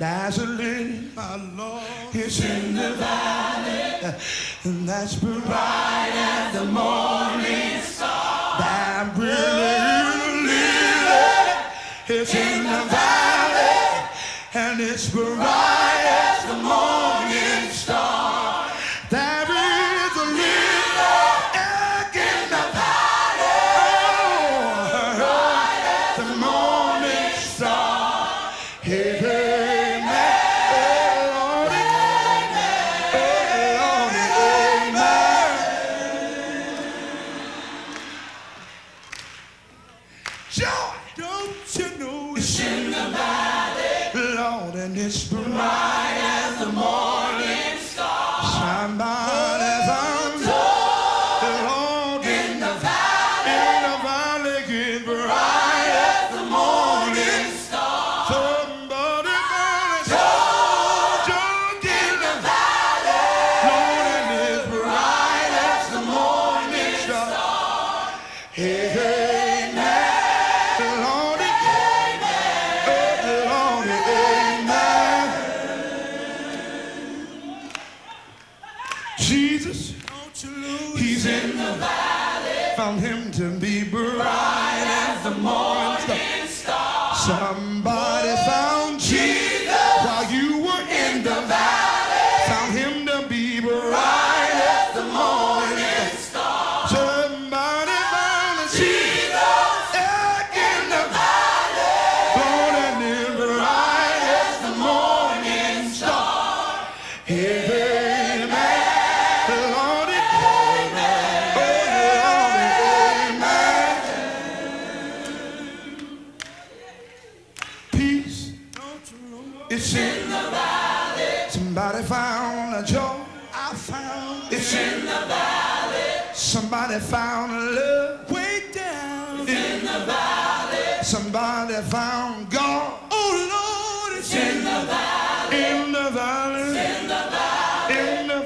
Lily, my Lord, is in the valley, and that's bright as the morning star. That really lily is in the valley, and it's bright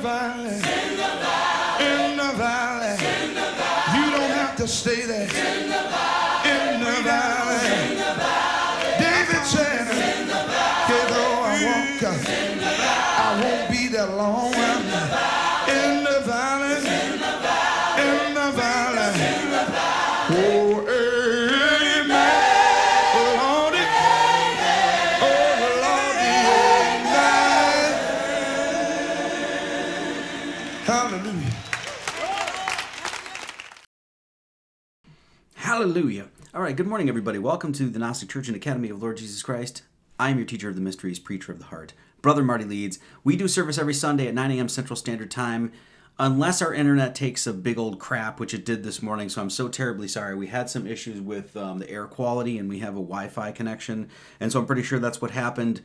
valley. In the valley. In the valley. You don't have to stay there. Right, good morning, everybody. Welcome to the Gnostic Church and Academy of Lord Jesus Christ. I'm your teacher of the mysteries, preacher of the heart, Brother Marty Leeds. We do service every Sunday at 9 a.m. Central Standard Time, unless our internet takes a big old crap, which it did this morning. So I'm so terribly sorry. We had some issues with um, the air quality, and we have a Wi Fi connection. And so I'm pretty sure that's what happened.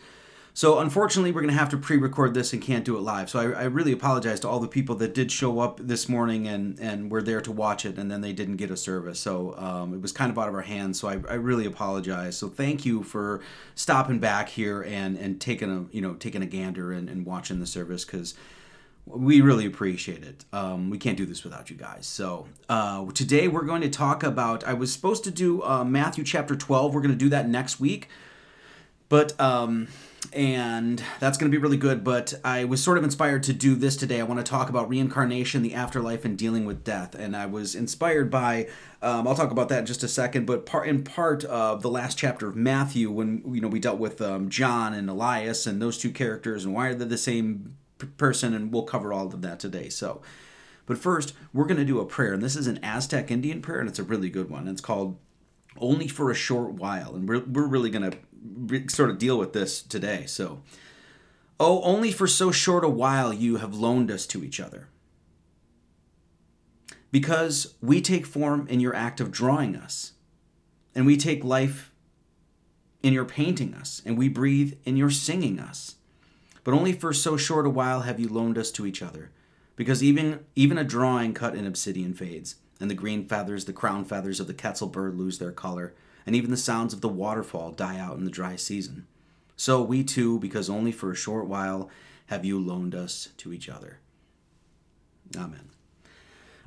So unfortunately, we're going to have to pre-record this and can't do it live. So I, I really apologize to all the people that did show up this morning and and were there to watch it, and then they didn't get a service. So um, it was kind of out of our hands. So I, I really apologize. So thank you for stopping back here and and taking a you know taking a gander and, and watching the service because we really appreciate it. Um, we can't do this without you guys. So uh, today we're going to talk about. I was supposed to do uh, Matthew chapter twelve. We're going to do that next week, but um, and that's going to be really good. But I was sort of inspired to do this today. I want to talk about reincarnation, the afterlife, and dealing with death. And I was inspired by. Um, I'll talk about that in just a second. But part in part of the last chapter of Matthew, when you know we dealt with um, John and Elias and those two characters, and why are they the same p- person? And we'll cover all of that today. So. But first, we're going to do a prayer, and this is an Aztec Indian prayer, and it's a really good one. It's called Only for a Short While, and we're, we're really going to sort of deal with this today. So, oh, only for so short a while you have loaned us to each other. Because we take form in your act of drawing us, and we take life in your painting us, and we breathe in your singing us. But only for so short a while have you loaned us to each other because even even a drawing cut in obsidian fades, and the green feathers, the crown feathers of the quetzal bird lose their color, and even the sounds of the waterfall die out in the dry season. So we too, because only for a short while have you loaned us to each other. Amen.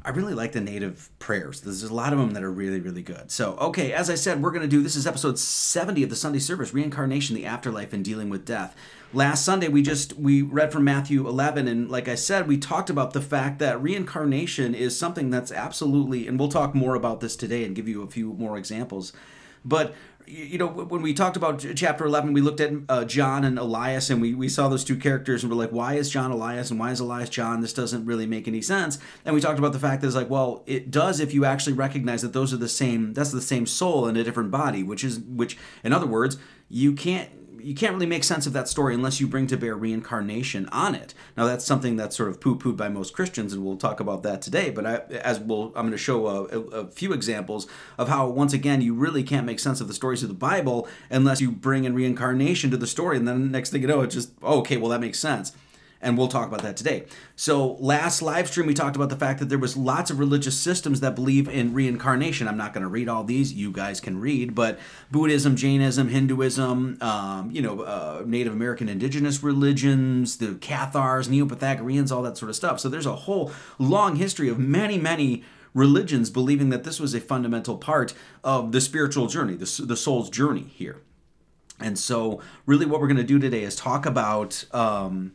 I really like the native prayers. There's a lot of them that are really, really good. So, okay, as I said, we're going to do this is episode 70 of the Sunday service Reincarnation, the Afterlife, and Dealing with Death. Last Sunday, we just we read from Matthew 11, and like I said, we talked about the fact that reincarnation is something that's absolutely, and we'll talk more about this today and give you a few more examples. But you know, when we talked about chapter 11, we looked at uh, John and Elias, and we, we saw those two characters, and we're like, why is John Elias and why is Elias John? This doesn't really make any sense. And we talked about the fact that it's like, well, it does if you actually recognize that those are the same, that's the same soul in a different body, which is, which, in other words, you can't you can't really make sense of that story unless you bring to bear reincarnation on it. Now that's something that's sort of poo-pooed by most Christians, and we'll talk about that today. But I, as we'll, I'm going to show a, a, few examples of how, once again, you really can't make sense of the stories of the Bible unless you bring in reincarnation to the story, and then next thing you know, it's just oh, okay, well that makes sense and we'll talk about that today. So, last live stream, we talked about the fact that there was lots of religious systems that believe in reincarnation. I'm not going to read all these; you guys can read. But Buddhism, Jainism, Hinduism, um, you know, uh, Native American indigenous religions, the Cathars, Neo-Pythagoreans, all that sort of stuff. So, there's a whole long history of many, many religions believing that this was a fundamental part of the spiritual journey, the, the soul's journey here. And so, really, what we're going to do today is talk about. Um,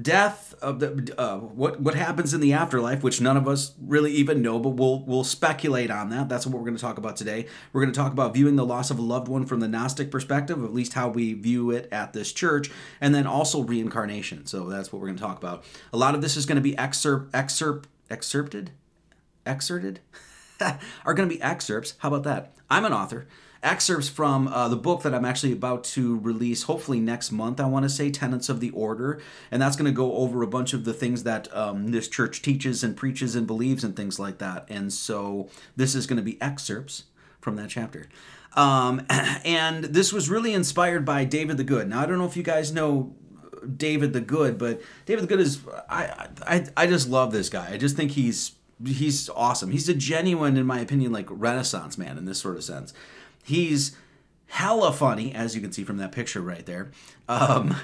death of the uh, what what happens in the afterlife which none of us really even know but we'll we'll speculate on that. That's what we're going to talk about today. We're going to talk about viewing the loss of a loved one from the gnostic perspective at least how we view it at this church and then also reincarnation. So that's what we're going to talk about. A lot of this is going to be excerpt excerpt excerpted? Excerpted? Are going to be excerpts. How about that? I'm an author excerpts from uh, the book that I'm actually about to release, hopefully next month, I want to say, Tenets of the Order. And that's going to go over a bunch of the things that um, this church teaches and preaches and believes and things like that. And so this is going to be excerpts from that chapter. Um, and this was really inspired by David the Good. Now, I don't know if you guys know David the Good, but David the Good is, I, I, I just love this guy. I just think he's he's awesome. He's a genuine, in my opinion, like Renaissance man in this sort of sense. He's hella funny, as you can see from that picture right there. Um,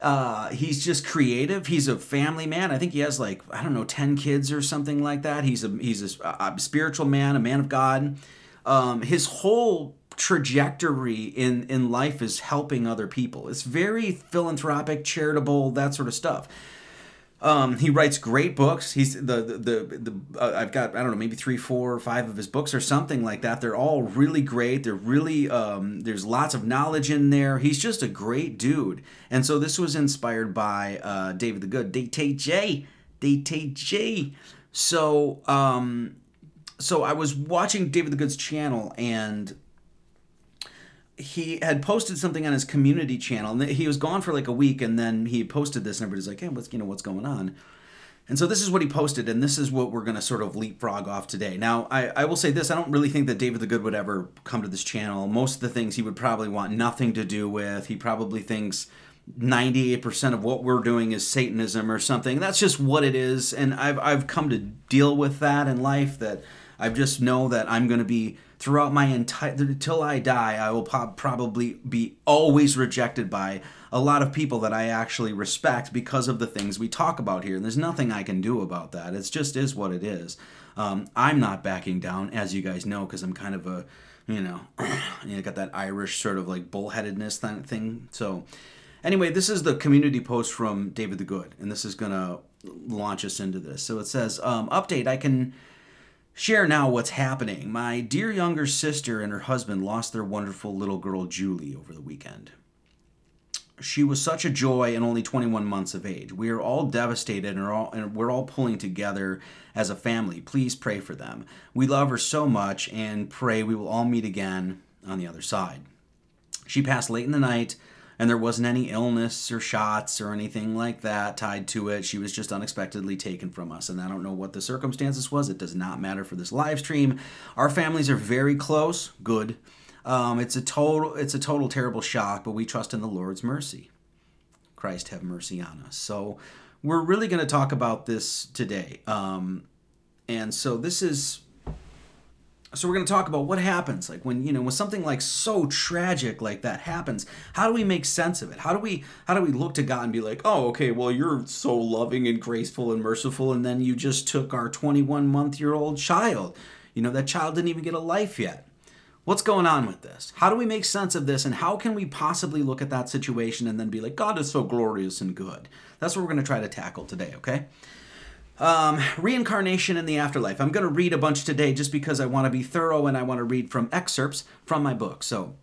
uh, he's just creative. He's a family man. I think he has like I don't know ten kids or something like that. He's a he's a, a spiritual man, a man of God. Um, his whole trajectory in in life is helping other people. It's very philanthropic, charitable, that sort of stuff. Um, he writes great books. He's the the the, the uh, I've got I don't know maybe three, four, or five of his books or something like that. They're all really great. They're really um, there's lots of knowledge in there. He's just a great dude. And so this was inspired by uh, David the Good, DTG, DTG. So um, so I was watching David the Good's channel and he had posted something on his community channel and he was gone for like a week and then he posted this and everybody's like hey what's you know what's going on? And so this is what he posted and this is what we're going to sort of leapfrog off today. Now I, I will say this i don't really think that david the good would ever come to this channel. Most of the things he would probably want nothing to do with. He probably thinks 98% of what we're doing is satanism or something. That's just what it is and i've, I've come to deal with that in life that i just know that i'm going to be throughout my entire until I die, I will probably be always rejected by a lot of people that I actually respect because of the things we talk about here. And there's nothing I can do about that. It just is what it is. Um, I'm not backing down, as you guys know, because I'm kind of a, you know, you know, got that Irish sort of like bullheadedness thing. So, anyway, this is the community post from David the Good, and this is gonna launch us into this. So it says, um, update: I can Share now what's happening. My dear younger sister and her husband lost their wonderful little girl Julie over the weekend. She was such a joy and only 21 months of age. We are all devastated and, are all, and we're all pulling together as a family. Please pray for them. We love her so much and pray we will all meet again on the other side. She passed late in the night and there wasn't any illness or shots or anything like that tied to it. She was just unexpectedly taken from us, and I don't know what the circumstances was. It does not matter for this live stream. Our families are very close. Good. Um, it's a total it's a total terrible shock, but we trust in the Lord's mercy. Christ have mercy on us. So we're really going to talk about this today. Um, and so this is so we're going to talk about what happens like when you know when something like so tragic like that happens how do we make sense of it? How do we how do we look to god and be like oh okay well you're so loving and graceful and merciful and then you just took our 21 month year old child. You know that child didn't even get a life yet. What's going on with this? How do we make sense of this and how can we possibly look at that situation and then be like god is so glorious and good. That's what we're going to try to tackle today okay um, reincarnation in the afterlife. I'm going to read a bunch today just because I want to be thorough and I want to read from excerpts from my book. So,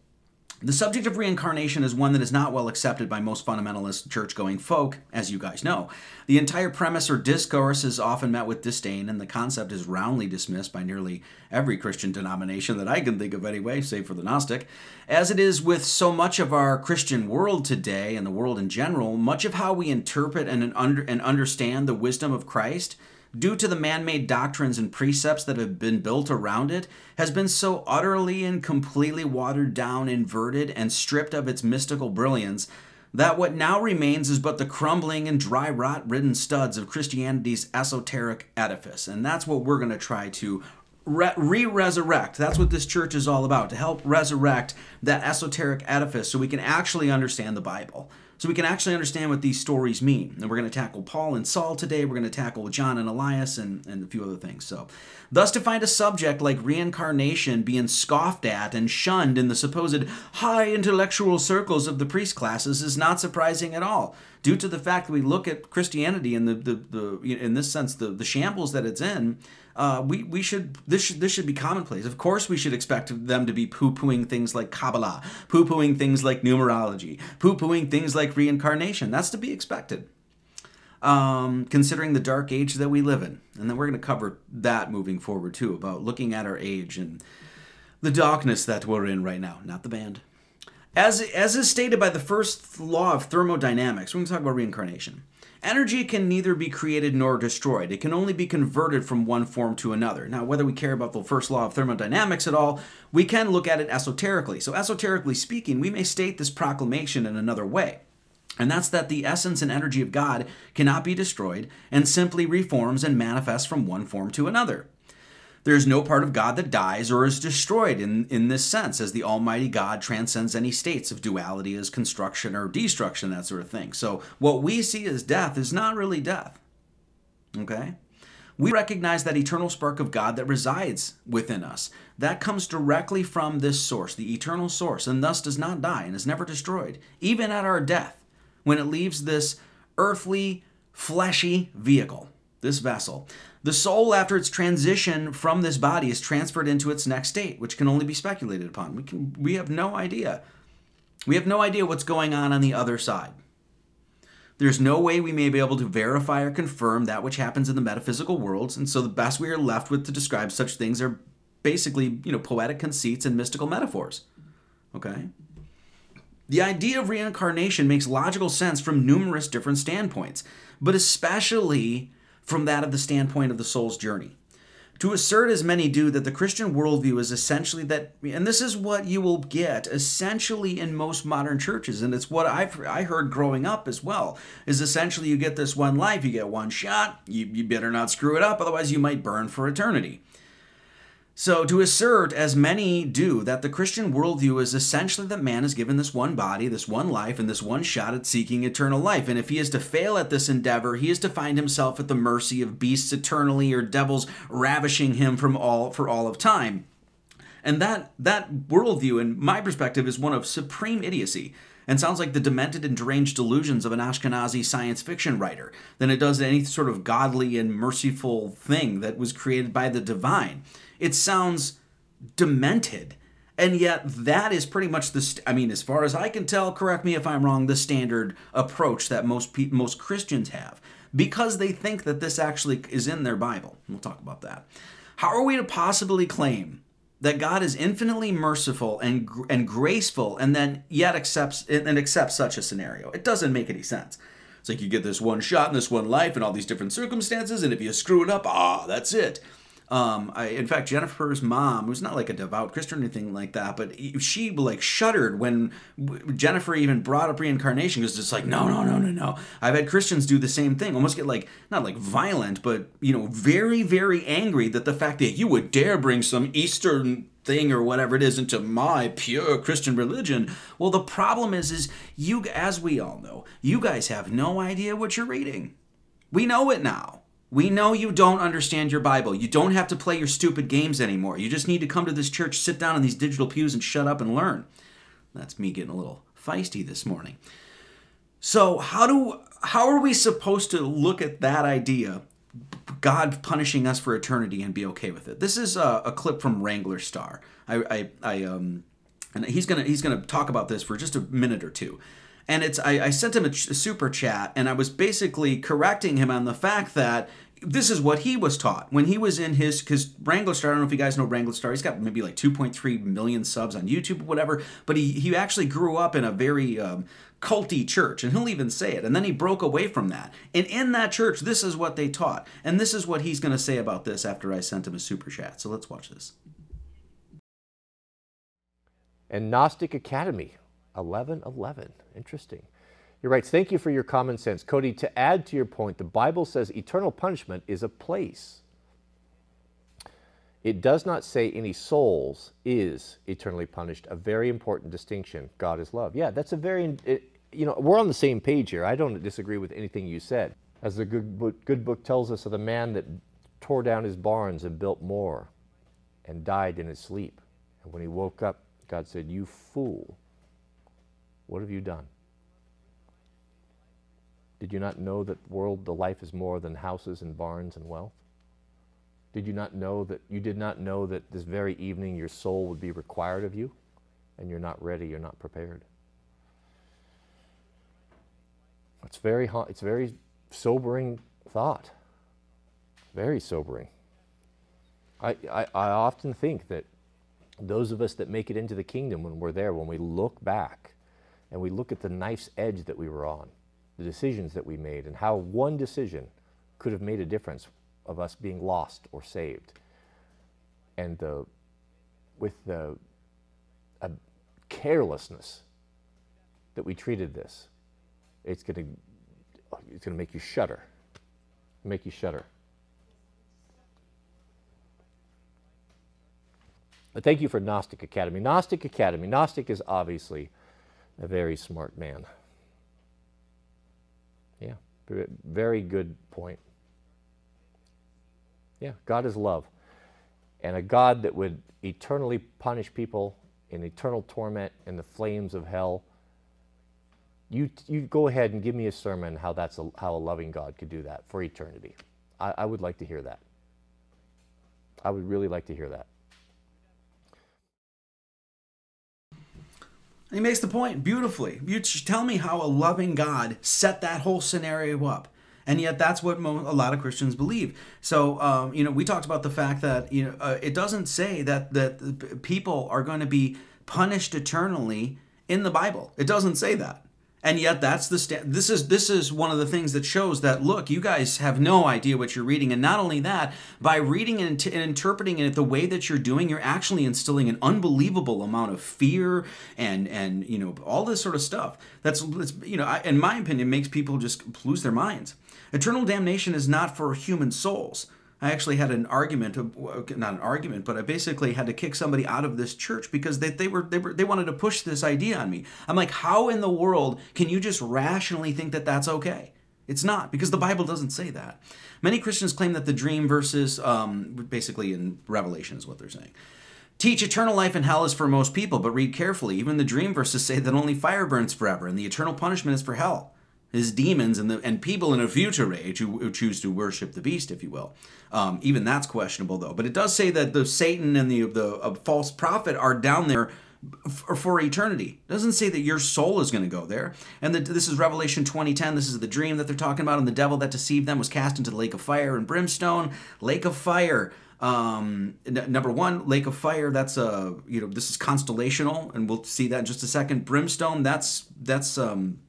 the subject of reincarnation is one that is not well accepted by most fundamentalist church going folk, as you guys know. The entire premise or discourse is often met with disdain, and the concept is roundly dismissed by nearly every Christian denomination that I can think of anyway, save for the Gnostic. As it is with so much of our Christian world today and the world in general, much of how we interpret and, under, and understand the wisdom of Christ due to the man made doctrines and precepts that have been built around it, has been so utterly and completely watered down, inverted, and stripped of its mystical brilliance that what now remains is but the crumbling and dry rot ridden studs of Christianity's esoteric edifice. And that's what we're going to try to re resurrect. That's what this church is all about to help resurrect that esoteric edifice so we can actually understand the Bible so we can actually understand what these stories mean. And we're going to tackle Paul and Saul today. We're going to tackle John and Elias and, and a few other things. So, thus, to find a subject like reincarnation being scoffed at and shunned in the supposed high intellectual circles of the priest classes is not surprising at all, due to the fact that we look at Christianity in the, the, the in this sense the, the shambles that it's in uh, we we should this should this should be commonplace. Of course, we should expect them to be poo pooing things like Kabbalah, poo pooing things like numerology, poo pooing things like reincarnation. That's to be expected. Um, considering the dark age that we live in, and then we're going to cover that moving forward too about looking at our age and the darkness that we're in right now. Not the band. As, as is stated by the first law of thermodynamics, we're going to talk about reincarnation. Energy can neither be created nor destroyed. It can only be converted from one form to another. Now, whether we care about the first law of thermodynamics at all, we can look at it esoterically. So, esoterically speaking, we may state this proclamation in another way. And that's that the essence and energy of God cannot be destroyed and simply reforms and manifests from one form to another. There is no part of God that dies or is destroyed in, in this sense, as the Almighty God transcends any states of duality as construction or destruction, that sort of thing. So, what we see as death is not really death. Okay? We recognize that eternal spark of God that resides within us. That comes directly from this source, the eternal source, and thus does not die and is never destroyed, even at our death, when it leaves this earthly, fleshy vehicle, this vessel. The soul, after its transition from this body, is transferred into its next state, which can only be speculated upon. We, can, we have no idea. We have no idea what's going on on the other side. There's no way we may be able to verify or confirm that which happens in the metaphysical worlds, and so the best we are left with to describe such things are basically, you know, poetic conceits and mystical metaphors. Okay? The idea of reincarnation makes logical sense from numerous different standpoints, but especially from that of the standpoint of the soul's journey. To assert, as many do, that the Christian worldview is essentially that, and this is what you will get essentially in most modern churches, and it's what I've I heard growing up as well, is essentially you get this one life, you get one shot, you, you better not screw it up, otherwise you might burn for eternity. So, to assert, as many do, that the Christian worldview is essentially that man is given this one body, this one life, and this one shot at seeking eternal life. And if he is to fail at this endeavor, he is to find himself at the mercy of beasts eternally or devils ravishing him from all for all of time. And that that worldview, in my perspective, is one of supreme idiocy and sounds like the demented and deranged delusions of an Ashkenazi science fiction writer than it does any sort of godly and merciful thing that was created by the divine. It sounds demented. And yet, that is pretty much the. St- I mean, as far as I can tell, correct me if I'm wrong. The standard approach that most pe- most Christians have, because they think that this actually is in their Bible. We'll talk about that. How are we to possibly claim that God is infinitely merciful and and graceful, and then yet accepts and accepts such a scenario? It doesn't make any sense. It's like you get this one shot in this one life and all these different circumstances, and if you screw it up, ah, that's it. Um, I, in fact, Jennifer's mom, who's not like a devout Christian or anything like that, but she like shuddered when Jennifer even brought up reincarnation because it's like, no, no, no, no, no. I've had Christians do the same thing, almost get like not like violent, but you know, very, very angry that the fact that you would dare bring some Eastern thing or whatever it is into my pure Christian religion. Well, the problem is, is you, as we all know, you guys have no idea what you're reading. We know it now. We know you don't understand your Bible. You don't have to play your stupid games anymore. You just need to come to this church, sit down in these digital pews, and shut up and learn. That's me getting a little feisty this morning. So, how do how are we supposed to look at that idea God punishing us for eternity and be okay with it. This is a, a clip from Wranglerstar. I, I, I, um, and he's gonna he's gonna talk about this for just a minute or two. And it's I, I sent him a, super chat, and I was basically correcting him on the fact that this is what he was taught when he was in his because Wranglerstar. I don't know if you guys know Wranglerstar. He's got maybe like 2.3 million subs on YouTube or whatever. But he he actually grew up in a very um, culty church, and he'll even say it. And then he broke away from that. And in that church, this is what they taught, and this is what he's going to say about this after I sent him a super chat. So let's watch this. And Gnostic Academy, 1111. Interesting. He writes, Thank you for your common sense. Cody, to add to your point, the Bible says eternal punishment is a place. It does not say any souls is eternally punished. A very important distinction. God is love. Yeah, that's a very, it, you know, we're on the same page here. I don't disagree with anything you said. As the good book, good book tells us of the man that tore down his barns and built more and died in his sleep. And when he woke up, God said, You fool, what have you done? Did you not know that world, the life is more than houses and barns and wealth? Did you not know that you did not know that this very evening your soul would be required of you and you're not ready, you're not prepared? It's very it's very sobering thought. Very sobering. I, I, I often think that those of us that make it into the kingdom when we're there, when we look back and we look at the knife's edge that we were on, the decisions that we made, and how one decision could have made a difference of us being lost or saved. And the, with the carelessness that we treated this, it's going to it's going to make you shudder. Make you shudder. But thank you for Gnostic Academy. Gnostic Academy. Gnostic is obviously a very smart man. Yeah, very good point. Yeah, God is love. And a God that would eternally punish people in eternal torment in the flames of hell. You, you go ahead and give me a sermon how that's a, how a loving God could do that for eternity. I, I would like to hear that. I would really like to hear that. He makes the point beautifully. You tell me how a loving God set that whole scenario up and yet that's what mo- a lot of Christians believe. So um, you know, we talked about the fact that you know uh, it doesn't say that that people are going to be punished eternally in the Bible. It doesn't say that. And yet that's the sta- this is this is one of the things that shows that look, you guys have no idea what you're reading and not only that, by reading and, t- and interpreting it the way that you're doing, you're actually instilling an unbelievable amount of fear and and you know all this sort of stuff. That's, that's you know, I, in my opinion makes people just lose their minds. Eternal damnation is not for human souls. I actually had an argument, not an argument, but I basically had to kick somebody out of this church because they, they were they were they wanted to push this idea on me. I'm like, how in the world can you just rationally think that that's okay? It's not because the Bible doesn't say that. Many Christians claim that the dream verses, um, basically in Revelation, is what they're saying. Teach eternal life in hell is for most people, but read carefully. Even the dream verses say that only fire burns forever, and the eternal punishment is for hell his demons and the and people in a future age who, who choose to worship the beast, if you will. Um, even that's questionable though. But it does say that the Satan and the the uh, false prophet are down there for, for eternity. It doesn't say that your soul is going to go there. And the, this is Revelation 2010. This is the dream that they're talking about. And the devil that deceived them was cast into the lake of fire and brimstone. Lake of fire. Um, n- number one, lake of fire. That's a uh, you know this is constellational, and we'll see that in just a second. Brimstone. That's that's um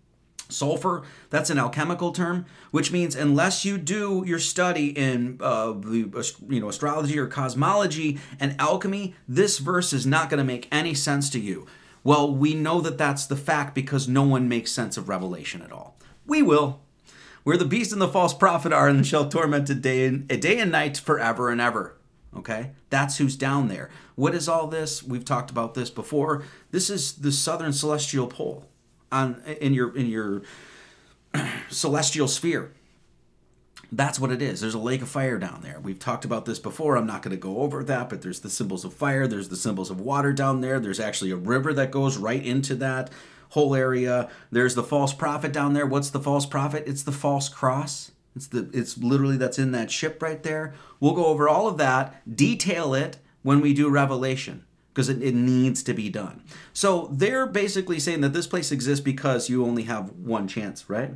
Sulfur, that's an alchemical term, which means unless you do your study in uh, the you know astrology or cosmology and alchemy, this verse is not going to make any sense to you. Well, we know that that's the fact because no one makes sense of Revelation at all. We will. Where the beast and the false prophet are and shall torment a day and, a day and night forever and ever. Okay? That's who's down there. What is all this? We've talked about this before. This is the southern celestial pole on in your in your celestial sphere. That's what it is. There's a lake of fire down there. We've talked about this before. I'm not going to go over that, but there's the symbols of fire, there's the symbols of water down there. There's actually a river that goes right into that whole area. There's the false prophet down there. What's the false prophet? It's the false cross. It's the it's literally that's in that ship right there. We'll go over all of that, detail it when we do Revelation because it, it, needs to be done. So they're basically saying that this place exists because you only have one chance, right?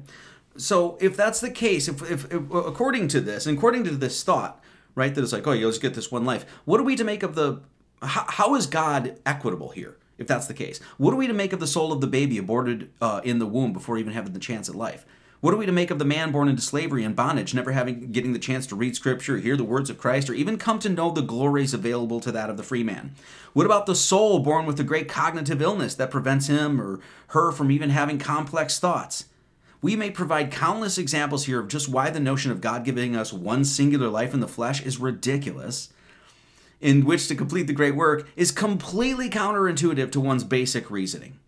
So if that's the case, if, if, if according to this, and according to this thought, right, that it's like, oh, you just get this one life. What are we to make of the? how, how is God equitable here? If that's the case, what are we to make of the soul of the baby aborted uh, in the womb before even having the chance at life? What are we to make of the man born into slavery and bondage, never having getting the chance to read scripture, hear the words of Christ, or even come to know the glories available to that of the free man? What about the soul born with a great cognitive illness that prevents him or her from even having complex thoughts? We may provide countless examples here of just why the notion of God giving us one singular life in the flesh is ridiculous, in which to complete the great work is completely counterintuitive to one's basic reasoning.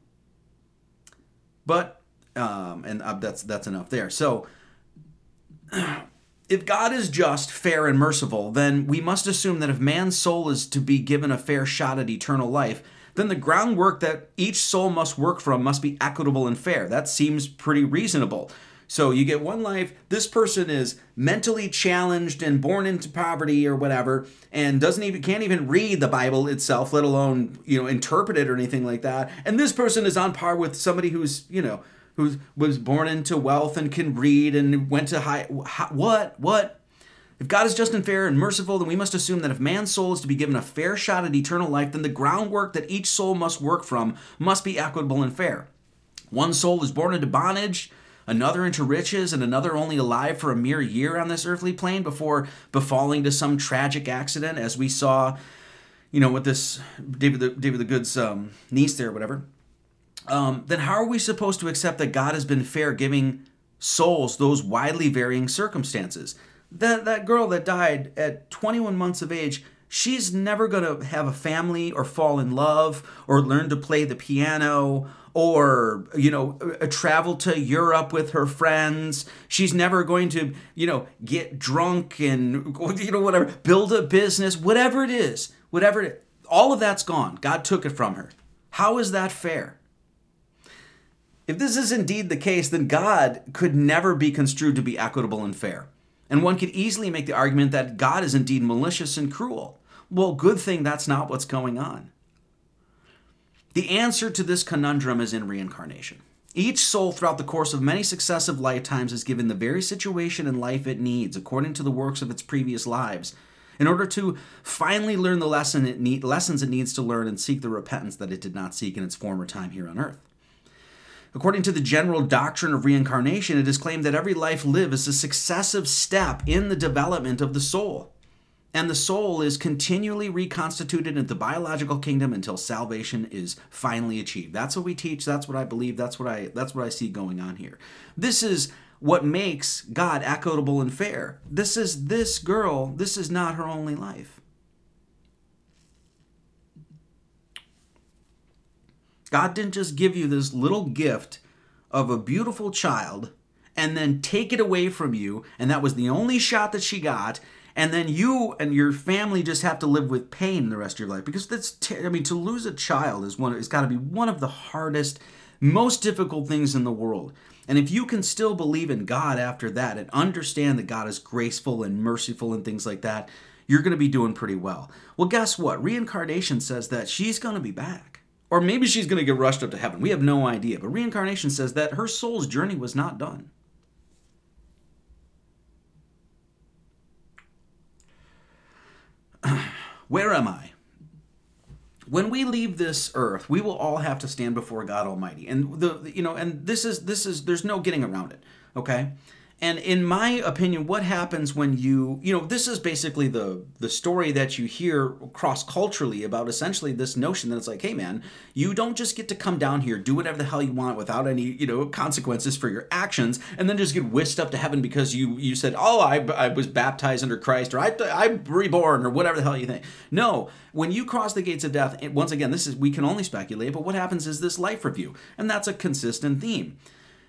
But um, and uh, that's that's enough there. So, if God is just, fair, and merciful, then we must assume that if man's soul is to be given a fair shot at eternal life, then the groundwork that each soul must work from must be equitable and fair. That seems pretty reasonable. So you get one life, this person is mentally challenged and born into poverty or whatever and doesn't even can't even read the Bible itself, let alone, you know, interpret it or anything like that. And this person is on par with somebody who's, you know, who was born into wealth and can read and went to high. What? What? If God is just and fair and merciful, then we must assume that if man's soul is to be given a fair shot at eternal life, then the groundwork that each soul must work from must be equitable and fair. One soul is born into bondage, another into riches, and another only alive for a mere year on this earthly plane before befalling to some tragic accident, as we saw, you know, with this David the, David the Good's um, niece there, whatever um, then how are we supposed to accept that God has been fair giving souls those widely varying circumstances? That, that girl that died at 21 months of age, she's never going to have a family or fall in love or learn to play the piano or you know travel to Europe with her friends. She's never going to you know get drunk and you know whatever build a business whatever it is whatever all of that's gone. God took it from her. How is that fair if this is indeed the case, then God could never be construed to be equitable and fair. And one could easily make the argument that God is indeed malicious and cruel. Well, good thing that's not what's going on. The answer to this conundrum is in reincarnation. Each soul throughout the course of many successive lifetimes is given the very situation in life it needs according to the works of its previous lives in order to finally learn the lesson it need, lessons it needs to learn and seek the repentance that it did not seek in its former time here on earth. According to the general doctrine of reincarnation, it is claimed that every life lived is a successive step in the development of the soul. And the soul is continually reconstituted in the biological kingdom until salvation is finally achieved. That's what we teach, that's what I believe, that's what I that's what I see going on here. This is what makes God equitable and fair. This is this girl, this is not her only life. God didn't just give you this little gift of a beautiful child and then take it away from you, and that was the only shot that she got, and then you and your family just have to live with pain the rest of your life because that's ter- I mean to lose a child is one it's got to be one of the hardest most difficult things in the world. And if you can still believe in God after that and understand that God is graceful and merciful and things like that, you're going to be doing pretty well. Well, guess what? Reincarnation says that she's going to be back. Or maybe she's going to get rushed up to heaven. We have no idea. But reincarnation says that her soul's journey was not done. Where am I? when we leave this earth, we will all have to stand before God Almighty. And the you know, and this is this is there's no getting around it. Okay? And in my opinion, what happens when you, you know, this is basically the the story that you hear cross culturally about essentially this notion that it's like, hey man, you don't just get to come down here, do whatever the hell you want without any, you know, consequences for your actions, and then just get whisked up to heaven because you you said, oh, I, I was baptized under Christ or I I'm reborn or whatever the hell you think. No, when you cross the gates of death, once again, this is we can only speculate, but what happens is this life review, and that's a consistent theme.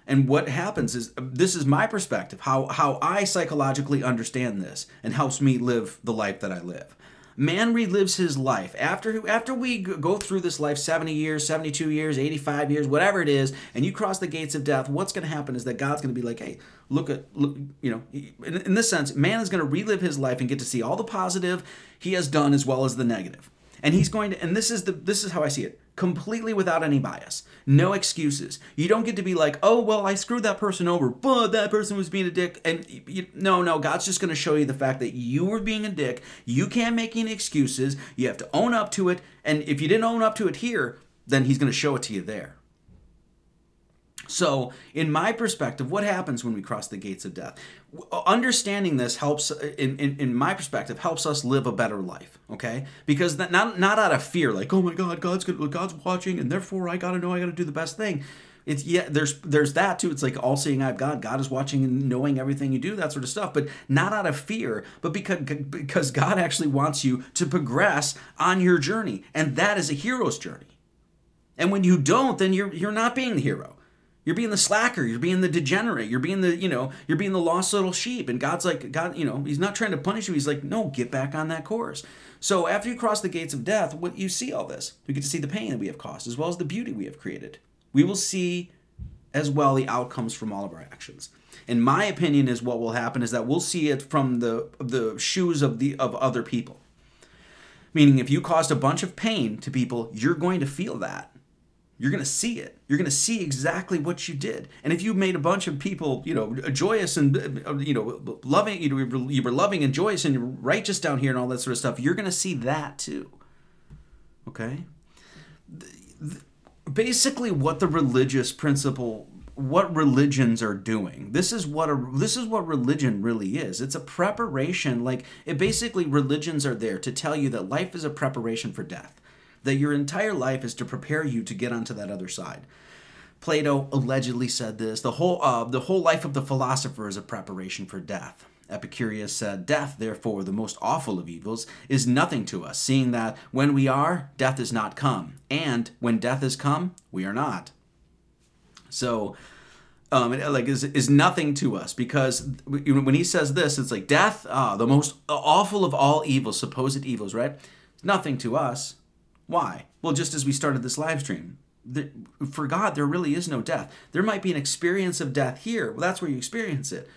And what happens is uh, this is my perspective, how how I psychologically understand this and helps me live the life that I live. Man relives his life after after we go through this life 70 years, 72 years, 85 years, whatever it is, and you cross the gates of death, what's going to happen is that God's going to be like, "Hey, look at look, you know, in, in this sense, man is going to relive his life and get to see all the positive he has done as well as the negative." And he's going to and this is the this is how I see it completely without any bias. No excuses. You don't get to be like, oh, well, I screwed that person over, but that person was being a dick. And you, no, no, God's just going to show you the fact that you were being a dick. You can't make any excuses. You have to own up to it. And if you didn't own up to it here, then He's going to show it to you there. So, in my perspective, what happens when we cross the gates of death? Uh, understanding this helps, uh, in, in, in my perspective, helps us live a better life. Okay, because that not not out of fear, like oh my God, God's good, God's watching, and therefore I gotta know I gotta do the best thing. It's yeah, there's there's that too. It's like all seeing I've God. God is watching and knowing everything you do, that sort of stuff. But not out of fear, but because because God actually wants you to progress on your journey, and that is a hero's journey. And when you don't, then you're you're not being the hero. You're being the slacker. You're being the degenerate. You're being the, you know, you're being the lost little sheep. And God's like, God, you know, He's not trying to punish you. He's like, no, get back on that course. So after you cross the gates of death, what you see all this. We get to see the pain that we have caused, as well as the beauty we have created. We will see as well the outcomes from all of our actions. In my opinion, is what will happen is that we'll see it from the the shoes of the of other people. Meaning, if you caused a bunch of pain to people, you're going to feel that you're going to see it. You're going to see exactly what you did. And if you made a bunch of people, you know, joyous and, uh, you know, loving, you, know, you were loving and joyous and righteous down here and all that sort of stuff, you're going to see that too. Okay? Basically, what the religious principle what religions are doing. This is what a this is what religion really is. It's a preparation like it basically religions are there to tell you that life is a preparation for death that your entire life is to prepare you to get onto that other side. Plato allegedly said this. The whole uh, the whole life of the philosopher is a preparation for death. Epicurus said, Death, therefore, the most awful of evils, is nothing to us, seeing that when we are, death is not come, and when death is come, we are not. So, um, like is, is nothing to us because when he says this, it's like death, uh, the most awful of all evils, supposed evils, right? It's nothing to us. Why? Well, just as we started this live stream, the, for God, there really is no death. There might be an experience of death here. Well, that's where you experience it.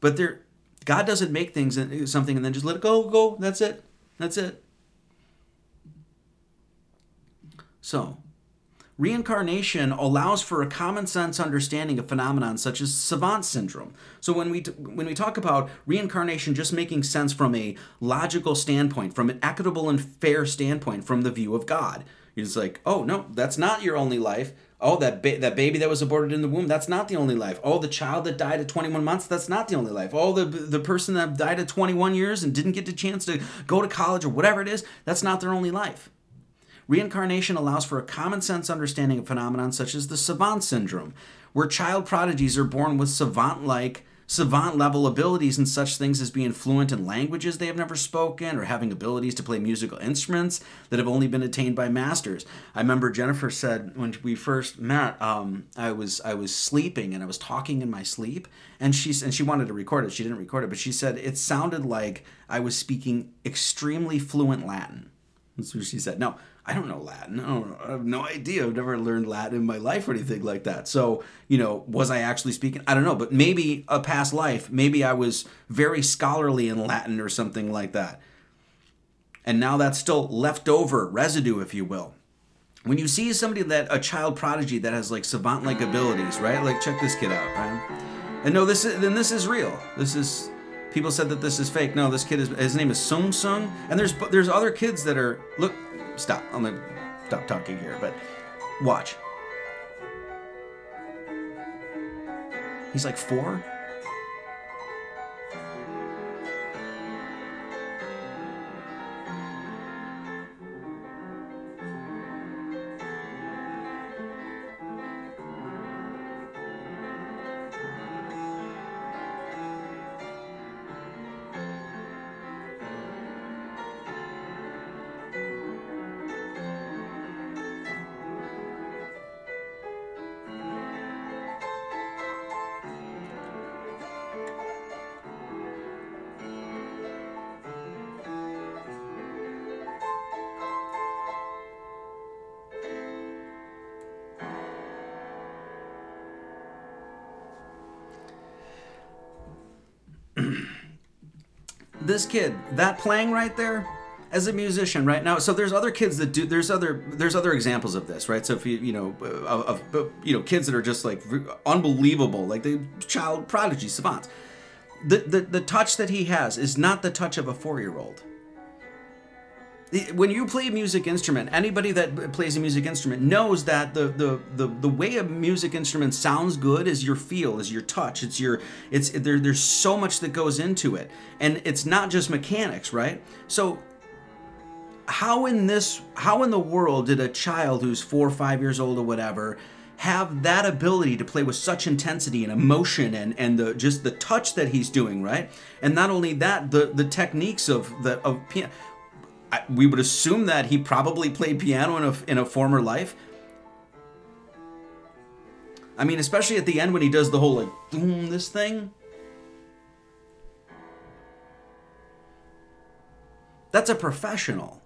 But there, God doesn't make things something and then just let it go, go. That's it. That's it. So, Reincarnation allows for a common sense understanding of phenomenon such as savant syndrome. So when we when we talk about reincarnation just making sense from a logical standpoint, from an equitable and fair standpoint from the view of God. It's like, "Oh, no, that's not your only life. Oh, that ba- that baby that was aborted in the womb, that's not the only life. Oh, the child that died at 21 months, that's not the only life. Oh, the the person that died at 21 years and didn't get the chance to go to college or whatever it is, that's not their only life." Reincarnation allows for a common sense understanding of phenomenon such as the savant syndrome, where child prodigies are born with savant like, savant level abilities in such things as being fluent in languages they have never spoken or having abilities to play musical instruments that have only been attained by masters. I remember Jennifer said when we first met, um, I was I was sleeping and I was talking in my sleep, and she and she wanted to record it. She didn't record it, but she said it sounded like I was speaking extremely fluent Latin. That's what she said. No, I don't know Latin. I, don't, I have no idea. I've never learned Latin in my life or anything like that. So, you know, was I actually speaking? I don't know, but maybe a past life, maybe I was very scholarly in Latin or something like that. And now that's still leftover residue, if you will. When you see somebody that a child prodigy that has like savant like abilities, right? Like check this kid out, right? And no, this is then this is real. This is people said that this is fake. No, this kid is his name is Tsung Tsung, and there's there's other kids that are look stop. I'm gonna stop talking here, but watch. He's like four. This kid, that playing right there, as a musician right now. So there's other kids that do. There's other there's other examples of this, right? So if you you know of, of you know kids that are just like unbelievable, like the child prodigy savants. The, the the touch that he has is not the touch of a four year old when you play a music instrument, anybody that plays a music instrument knows that the, the the the way a music instrument sounds good is your feel, is your touch. It's your it's there. There's so much that goes into it, and it's not just mechanics, right? So how in this how in the world did a child who's four or five years old or whatever have that ability to play with such intensity and emotion and and the just the touch that he's doing right and not only that the the techniques of the of piano we would assume that he probably played piano in a, in a former life. I mean, especially at the end when he does the whole like boom this thing. That's a professional.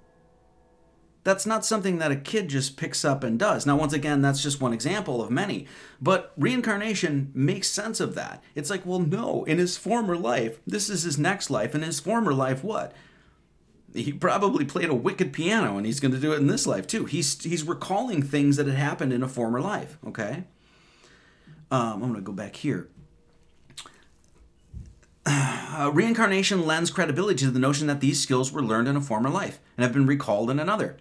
That's not something that a kid just picks up and does. Now, once again, that's just one example of many. But reincarnation makes sense of that. It's like, well, no, in his former life, this is his next life. In his former life, what? He probably played a wicked piano and he's going to do it in this life too. He's he's recalling things that had happened in a former life. Okay, um, I'm going to go back here. Uh, reincarnation lends credibility to the notion that these skills were learned in a former life and have been recalled in another.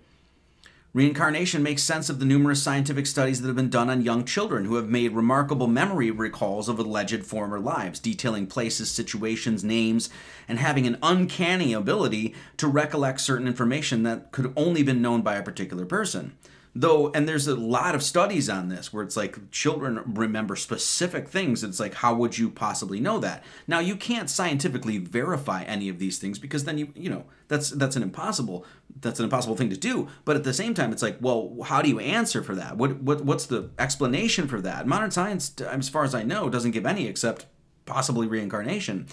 Reincarnation makes sense of the numerous scientific studies that have been done on young children who have made remarkable memory recalls of alleged former lives, detailing places, situations, names, and having an uncanny ability to recollect certain information that could only have been known by a particular person though and there's a lot of studies on this where it's like children remember specific things. It's like how would you possibly know that? Now you can't scientifically verify any of these things because then you you know that's that's an impossible that's an impossible thing to do. But at the same time it's like well how do you answer for that? What what what's the explanation for that? Modern science as far as i know doesn't give any except possibly reincarnation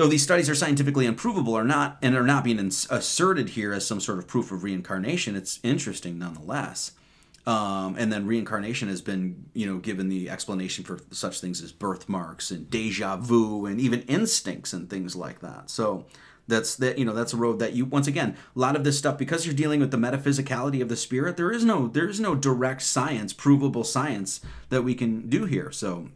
though these studies are scientifically unprovable or not and are not being asserted here as some sort of proof of reincarnation it's interesting nonetheless. Um, and then reincarnation has been you know given the explanation for such things as birthmarks and deja vu and even instincts and things like that. So that's that you know that's a road that you once again a lot of this stuff because you're dealing with the metaphysicality of the spirit there is no there is no direct science provable science that we can do here. So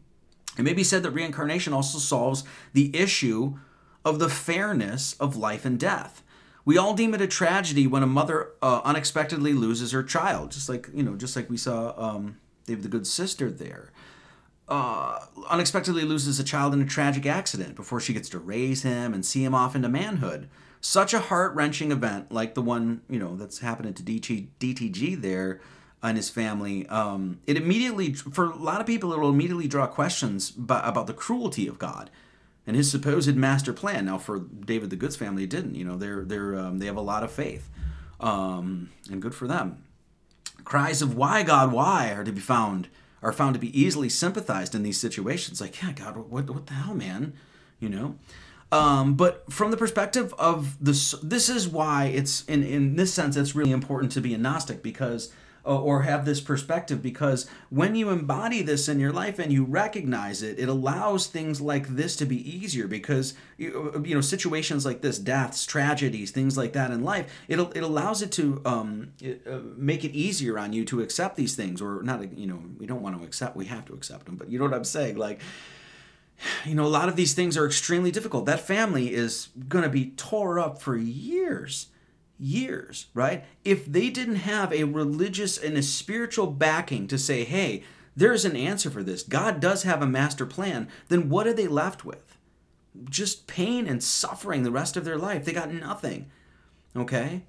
it may be said that reincarnation also solves the issue of the fairness of life and death. We all deem it a tragedy when a mother uh, unexpectedly loses her child, just like you know, just like we saw um, the Good Sister there. Uh, unexpectedly loses a child in a tragic accident before she gets to raise him and see him off into manhood. Such a heart wrenching event, like the one you know that's happening to DT, DTG there and his family. Um, it immediately, for a lot of people, it will immediately draw questions about the cruelty of God and his supposed master plan. Now, for David the Good's family, it didn't. You know, they're they're um, they have a lot of faith, um, and good for them. Cries of "Why God? Why?" are to be found are found to be easily sympathized in these situations. Like, yeah, God, what what the hell, man? You know. Um, but from the perspective of this, this is why it's in in this sense it's really important to be a Gnostic because or have this perspective because when you embody this in your life and you recognize it it allows things like this to be easier because you, uh, you know situations like this deaths tragedies things like that in life it, it allows it to um, it, uh, make it easier on you to accept these things or not you know we don't want to accept we have to accept them but you know what i'm saying? Like you know a lot of these things are extremely difficult. That family is going to be tore up for years years, right? If they didn't have a religious and a spiritual backing to say, hey, there's an answer for this, God does have a master plan, then what are they left with? Just pain and suffering the rest of their life. They got nothing. Okay?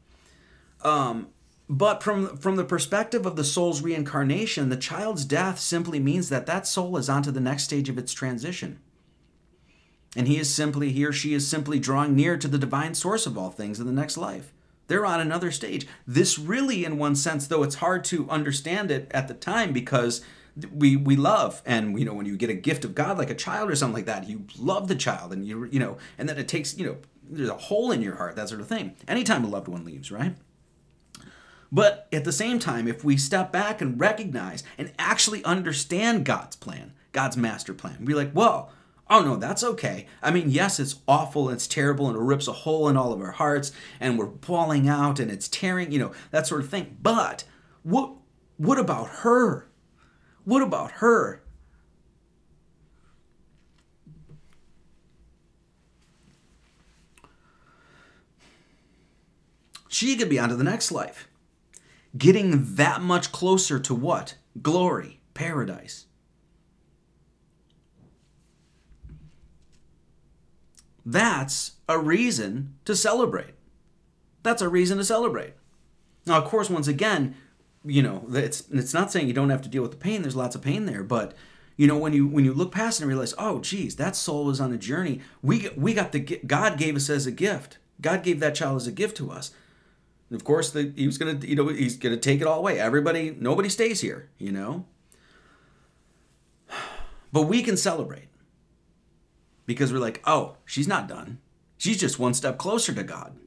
Um, but from from the perspective of the soul's reincarnation, the child's death simply means that that soul is onto the next stage of its transition. And he is simply he or she is simply drawing near to the divine source of all things in the next life. They're on another stage. This really in one sense though it's hard to understand it at the time because we we love and you know when you get a gift of God like a child or something like that, you love the child and you you know and then it takes, you know, there's a hole in your heart, that sort of thing. Anytime a loved one leaves, right? But at the same time, if we step back and recognize and actually understand God's plan, God's master plan, we're like, well, oh no, that's okay. I mean, yes, it's awful, it's terrible, and it rips a hole in all of our hearts, and we're bawling out, and it's tearing, you know, that sort of thing. But what, what about her? What about her? She could be on to the next life getting that much closer to what? Glory, paradise. That's a reason to celebrate. That's a reason to celebrate. Now, of course, once again, you know, it's it's not saying you don't have to deal with the pain. There's lots of pain there, but you know, when you when you look past and realize, oh, geez, that soul was on a journey. We we got the God gave us as a gift. God gave that child as a gift to us of course, the, he was gonna, you know, he's gonna take it all away. Everybody, nobody stays here, you know. But we can celebrate because we're like, oh, she's not done. She's just one step closer to God.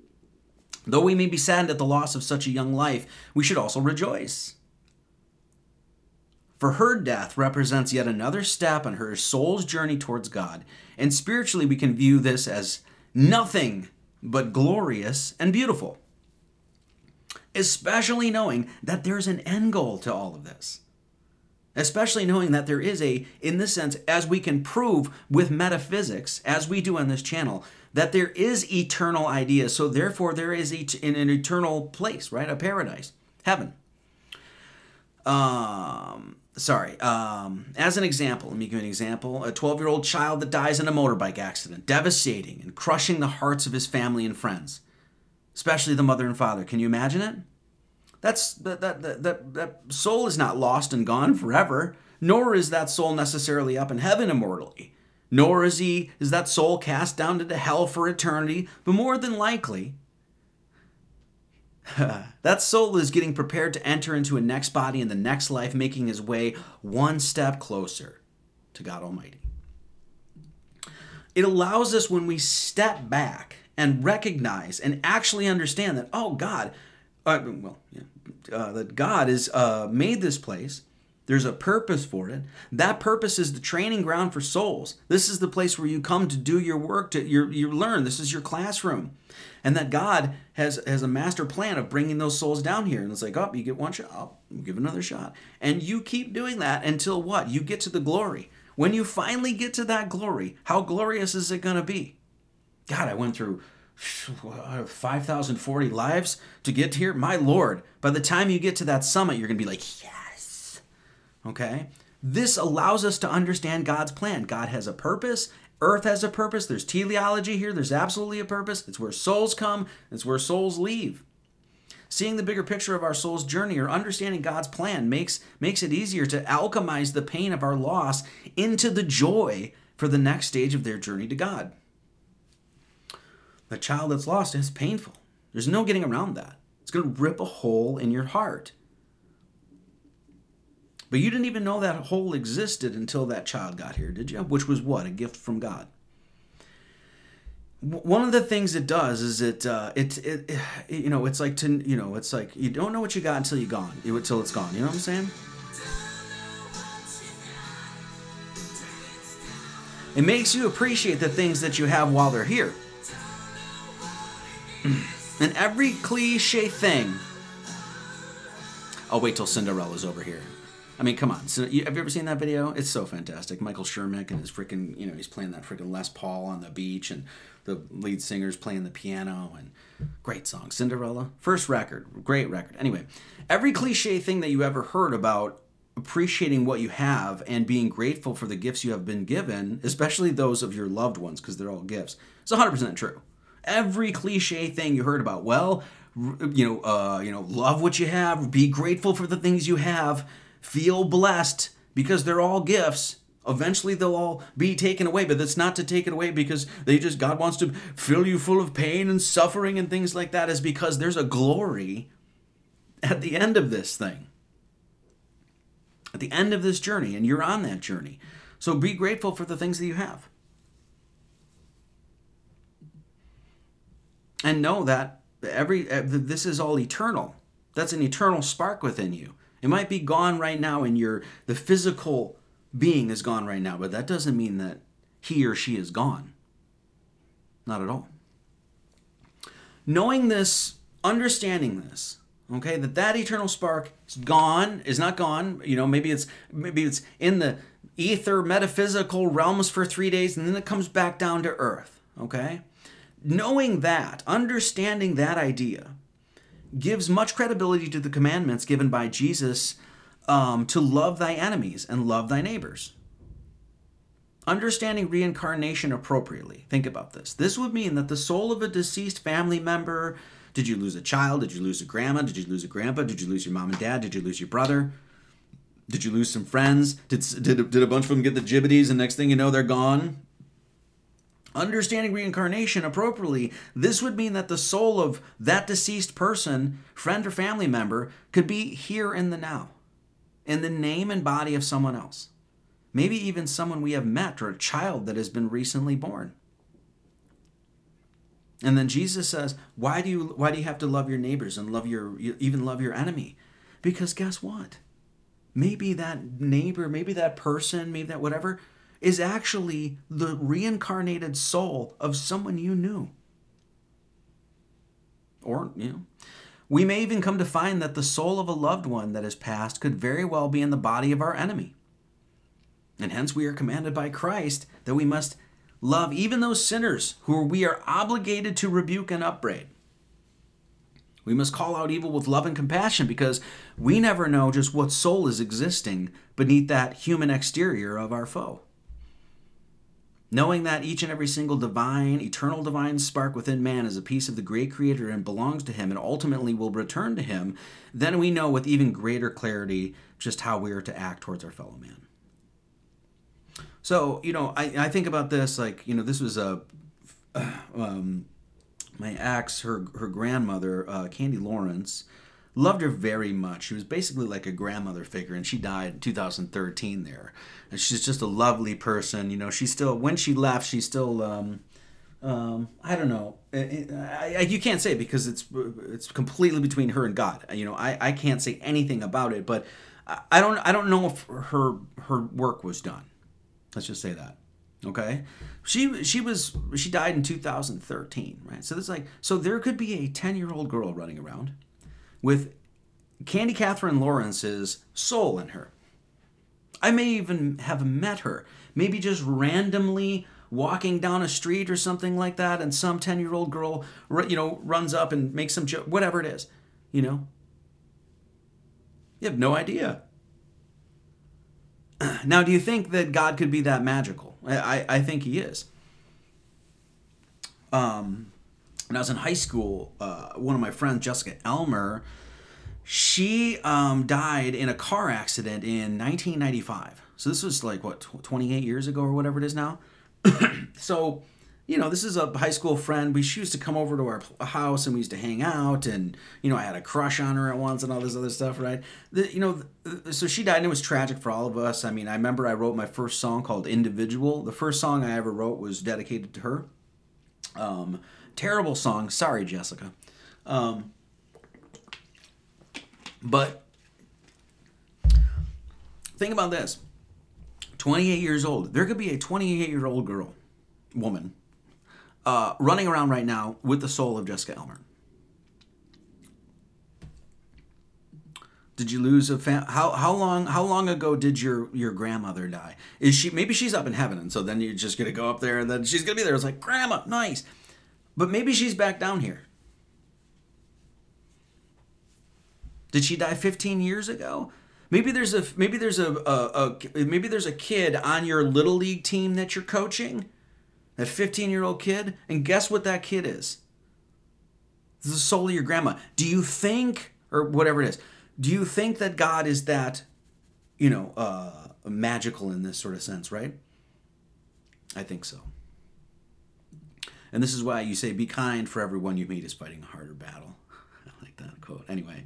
Though we may be saddened at the loss of such a young life, we should also rejoice. For her death represents yet another step on her soul's journey towards God, and spiritually we can view this as nothing but glorious and beautiful especially knowing that there's an end goal to all of this. Especially knowing that there is a, in this sense, as we can prove with metaphysics, as we do on this channel, that there is eternal ideas. So therefore, there is each in an eternal place, right? A paradise, heaven. Um, sorry. Um, as an example, let me give you an example. A 12 year old child that dies in a motorbike accident, devastating and crushing the hearts of his family and friends especially the mother and father. Can you imagine it? That's that that that that, soul is not lost and gone forever, nor is that soul necessarily up in heaven immortally. Nor is he is that soul cast down into hell for eternity, but more than likely that soul is getting prepared to enter into a next body in the next life, making his way one step closer to God Almighty. It allows us when we step back and recognize and actually understand that, oh, God, uh, well, yeah, uh, that God has uh, made this place. There's a purpose for it. That purpose is the training ground for souls. This is the place where you come to do your work, to you, you learn. This is your classroom. And that God has, has a master plan of bringing those souls down here. And it's like, oh, you get one shot, oh, give another shot. And you keep doing that until what? You get to the glory. When you finally get to that glory, how glorious is it going to be? God, I went through 5,040 lives to get here. My Lord, by the time you get to that summit, you're going to be like, yes. Okay? This allows us to understand God's plan. God has a purpose. Earth has a purpose. There's teleology here. There's absolutely a purpose. It's where souls come, it's where souls leave. Seeing the bigger picture of our soul's journey or understanding God's plan makes, makes it easier to alchemize the pain of our loss into the joy for the next stage of their journey to God. The child that's lost is painful. There's no getting around that. It's going to rip a hole in your heart. But you didn't even know that hole existed until that child got here, did you? Which was what? A gift from God. One of the things it does is it, uh, it, it, it, you know, it's like to, you know, it's like you don't know what you got until you're gone, until it's gone. You know what I'm saying? It makes you appreciate the things that you have while they're here. And every cliche thing. I'll wait till Cinderella's over here. I mean, come on. So, you, have you ever seen that video? It's so fantastic. Michael Shermick and his freaking, you know, he's playing that freaking Les Paul on the beach, and the lead singer's playing the piano, and great song. Cinderella, first record, great record. Anyway, every cliche thing that you ever heard about appreciating what you have and being grateful for the gifts you have been given, especially those of your loved ones, because they're all gifts, it's 100% true. Every cliche thing you heard about, well, you know, uh, you know, love what you have, be grateful for the things you have, feel blessed because they're all gifts. Eventually they'll all be taken away, but that's not to take it away because they just God wants to fill you full of pain and suffering and things like that is because there's a glory at the end of this thing. At the end of this journey and you're on that journey. So be grateful for the things that you have. And know that every eh, this is all eternal. That's an eternal spark within you. It might be gone right now and your the physical being is gone right now, but that doesn't mean that he or she is gone. Not at all. Knowing this, understanding this, okay, that that eternal spark is gone, is not gone, you know, maybe it's maybe it's in the ether metaphysical realms for 3 days and then it comes back down to earth, okay? Knowing that, understanding that idea, gives much credibility to the commandments given by Jesus um, to love thy enemies and love thy neighbors. Understanding reincarnation appropriately. Think about this. This would mean that the soul of a deceased family member did you lose a child? Did you lose a grandma? Did you lose a grandpa? Did you lose your mom and dad? Did you lose your brother? Did you lose some friends? Did, did, did a bunch of them get the jibbities and next thing you know they're gone? Understanding reincarnation appropriately, this would mean that the soul of that deceased person, friend or family member, could be here in the now, in the name and body of someone else. Maybe even someone we have met or a child that has been recently born. And then Jesus says, "Why do you why do you have to love your neighbors and love your even love your enemy?" Because guess what? Maybe that neighbor, maybe that person, maybe that whatever is actually the reincarnated soul of someone you knew. Or, you know, we may even come to find that the soul of a loved one that has passed could very well be in the body of our enemy. And hence we are commanded by Christ that we must love even those sinners who we are obligated to rebuke and upbraid. We must call out evil with love and compassion because we never know just what soul is existing beneath that human exterior of our foe. Knowing that each and every single divine, eternal divine spark within man is a piece of the great creator and belongs to him and ultimately will return to him, then we know with even greater clarity just how we are to act towards our fellow man. So, you know, I, I think about this like, you know, this was a, um, my ex, her, her grandmother, uh, Candy Lawrence, loved her very much. She was basically like a grandmother figure, and she died in 2013 there. And she's just a lovely person. You know, she still, when she left, she still, um, um, I don't know. I, I, you can't say because it's it's completely between her and God. You know, I, I can't say anything about it, but I don't I don't know if her her work was done. Let's just say that. Okay, she she was she died in 2013, right? So it's like so there could be a 10 year old girl running around with Candy Catherine Lawrence's soul in her. I may even have met her, maybe just randomly walking down a street or something like that, and some 10 year old girl, you know, runs up and makes some joke, whatever it is, you know. You have no idea. Now, do you think that God could be that magical? I, I, think He is. Um, when I was in high school, uh, one of my friends, Jessica Elmer, she um, died in a car accident in 1995. So this was like what 28 years ago or whatever it is now. so, you know, this is a high school friend. We used to come over to our house and we used to hang out, and you know, I had a crush on her at once and all this other stuff, right? The, you know, so she died and it was tragic for all of us. I mean, I remember I wrote my first song called "Individual." The first song I ever wrote was dedicated to her. Um, terrible song. Sorry, Jessica. Um, but think about this 28 years old. There could be a 28 year old girl, woman, uh, running around right now with the soul of Jessica Elmer. Did you lose a fam? How how long how long ago did your your grandmother die? Is she maybe she's up in heaven and so then you're just gonna go up there and then she's gonna be there. It's like grandma, nice, but maybe she's back down here. Did she die 15 years ago? Maybe there's a maybe there's a, a, a maybe there's a kid on your little league team that you're coaching, that 15 year old kid, and guess what that kid is? This is the soul of your grandma. Do you think, or whatever it is, do you think that God is that, you know, uh, magical in this sort of sense, right? I think so. And this is why you say, be kind, for everyone you meet is fighting a harder battle. I like that quote. Anyway,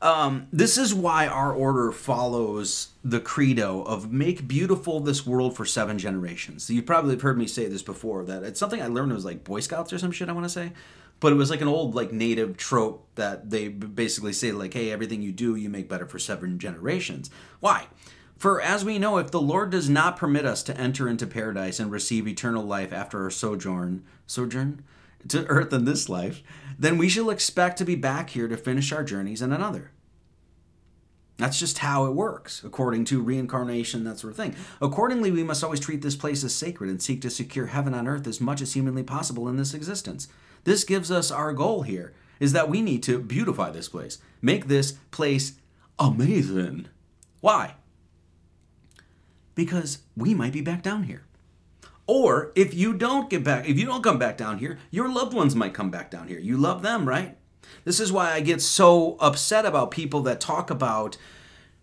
um, this is why our order follows the credo of make beautiful this world for seven generations. You probably have heard me say this before, that it's something I learned it was like Boy Scouts or some shit, I want to say but it was like an old like native trope that they basically say like hey everything you do you make better for seven generations why for as we know if the lord does not permit us to enter into paradise and receive eternal life after our sojourn sojourn to earth in this life then we shall expect to be back here to finish our journeys in another that's just how it works, according to reincarnation, that sort of thing. Accordingly, we must always treat this place as sacred and seek to secure heaven on earth as much as humanly possible in this existence. This gives us our goal here is that we need to beautify this place, make this place amazing. Why? Because we might be back down here. Or if you don't get back, if you don't come back down here, your loved ones might come back down here. You love them, right? This is why I get so upset about people that talk about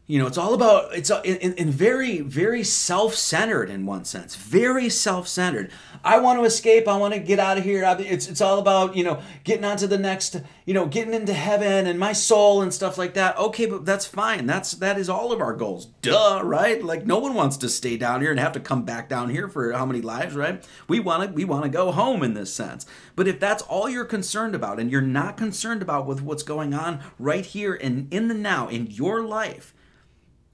you know it's all about it's uh, in, in very very self-centered in one sense very self-centered. I want to escape i want to get out of here it's, it's all about you know getting on to the next you know getting into heaven and my soul and stuff like that. Okay but that's fine that's that is all of our goals. Duh right? Like no one wants to stay down here and have to come back down here for how many lives right? We want to we want to go home in this sense. But if that's all you're concerned about and you're not concerned about with what's going on right here and in the now in your life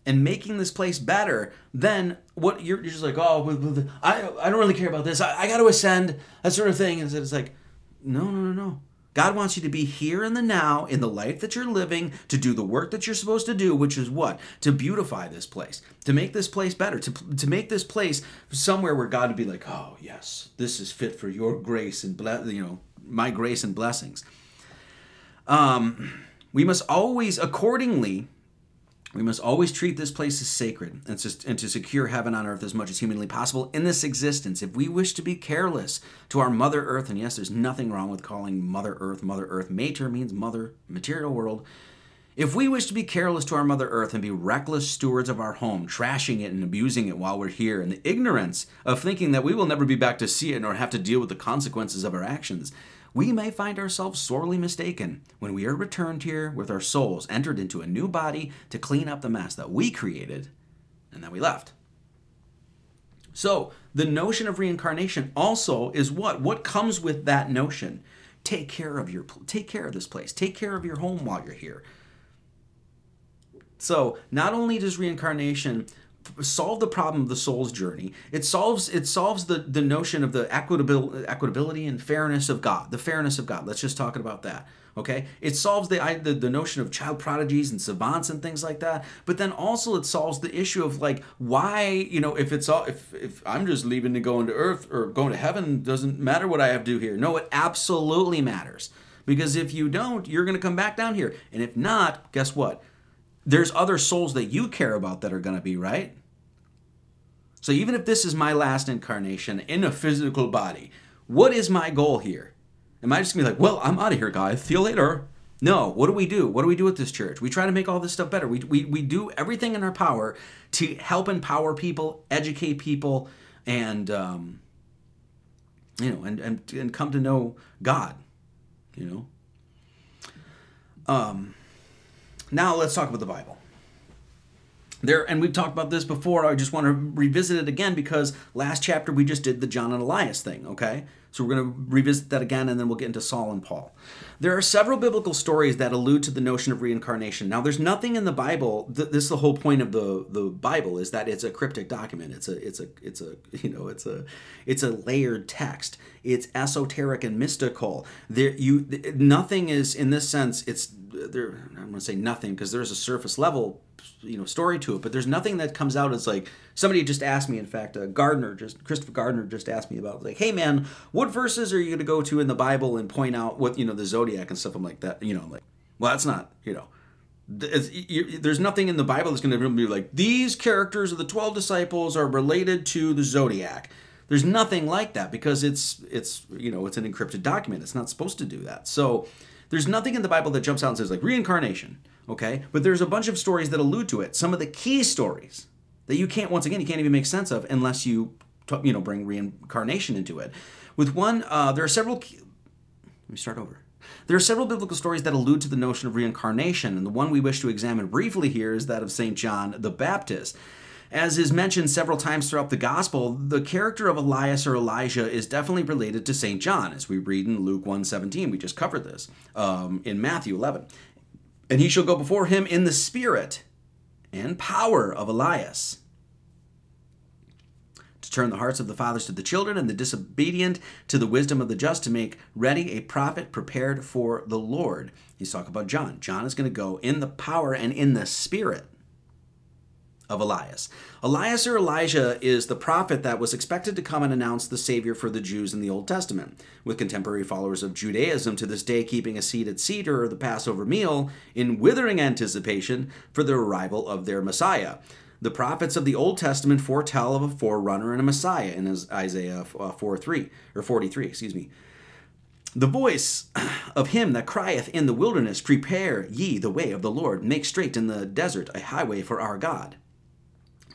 and making this place better, then what you're, you're just like, oh, I, I don't really care about this. I, I got to ascend, that sort of thing. And it's like, no, no, no, no. God wants you to be here in the now, in the life that you're living, to do the work that you're supposed to do, which is what? To beautify this place, to make this place better, to, to make this place somewhere where God would be like, oh, yes, this is fit for your grace and, ble- you know, my grace and blessings. Um, we must always, accordingly, we must always treat this place as sacred and to, secure heaven on earth as much as humanly possible in this existence. If we wish to be careless to our Mother Earth, and yes, there's nothing wrong with calling Mother Earth Mother Earth, mater means mother, material world. If we wish to be careless to our Mother Earth and be reckless stewards of our home, trashing it and abusing it while we're here, in the ignorance of thinking that we will never be back to see it nor have to deal with the consequences of our actions, we may find ourselves sorely mistaken when we are returned here with our souls entered into a new body to clean up the mess that we created and that we left. So, the notion of reincarnation also is what? What comes with that notion? Take care of your take care of this place. Take care of your home while you're here. So, not only does reincarnation solve the problem of the soul's journey. It solves it solves the the notion of the equitability, equitability and fairness of God. The fairness of God. Let's just talk about that. Okay, it solves the, the the notion of child prodigies and savants and things like that. But then also it solves the issue of like why you know if it's all if if I'm just leaving to go into earth or going to heaven doesn't matter what I have to do here. No, it absolutely matters because if you don't, you're going to come back down here, and if not, guess what? There's other souls that you care about that are going to be, right? So even if this is my last incarnation in a physical body, what is my goal here? Am I just going to be like, well, I'm out of here, guys. See you later. No, what do we do? What do we do with this church? We try to make all this stuff better. We, we, we do everything in our power to help empower people, educate people, and, um, you know, and, and, and come to know God, you know. Um, now let's talk about the Bible. There, and we've talked about this before. I just want to revisit it again because last chapter we just did the John and Elias thing, okay? So we're going to revisit that again and then we'll get into Saul and Paul. There are several biblical stories that allude to the notion of reincarnation. Now, there's nothing in the Bible. Th- this is the whole point of the the Bible is that it's a cryptic document. It's a it's a it's a you know it's a it's a layered text. It's esoteric and mystical. There you nothing is in this sense. It's there I'm gonna say nothing because there's a surface level you know story to it, but there's nothing that comes out as like somebody just asked me. In fact, uh, Gardner just Christopher Gardner just asked me about like, hey man, what verses are you gonna go to in the Bible and point out what you know the zodiac and stuff? I'm like that. You know, I'm like, well, that's not you know. You, there's nothing in the Bible that's going to be like these characters of the 12 disciples are related to the zodiac. There's nothing like that because it's it's you know it's an encrypted document. It's not supposed to do that. So there's nothing in the Bible that jumps out and says like reincarnation, okay? But there's a bunch of stories that allude to it. Some of the key stories that you can't once again you can't even make sense of unless you you know bring reincarnation into it. With one, uh, there are several. Key, let me start over. There are several biblical stories that allude to the notion of reincarnation, and the one we wish to examine briefly here is that of St. John the Baptist. As is mentioned several times throughout the gospel, the character of Elias or Elijah is definitely related to St. John, as we read in Luke 1.17. We just covered this um, in Matthew 11. And he shall go before him in the spirit and power of Elias to turn the hearts of the fathers to the children and the disobedient to the wisdom of the just to make ready a prophet prepared for the Lord. He's talking about John. John is going to go in the power and in the spirit of Elias. Elias or Elijah is the prophet that was expected to come and announce the Savior for the Jews in the Old Testament, with contemporary followers of Judaism to this day keeping a seat at Seder or the Passover meal in withering anticipation for the arrival of their Messiah. The prophets of the Old Testament foretell of a forerunner and a Messiah in Isaiah uh, 4 3 or 43, excuse me. The voice of him that crieth in the wilderness, Prepare ye the way of the Lord, make straight in the desert a highway for our God.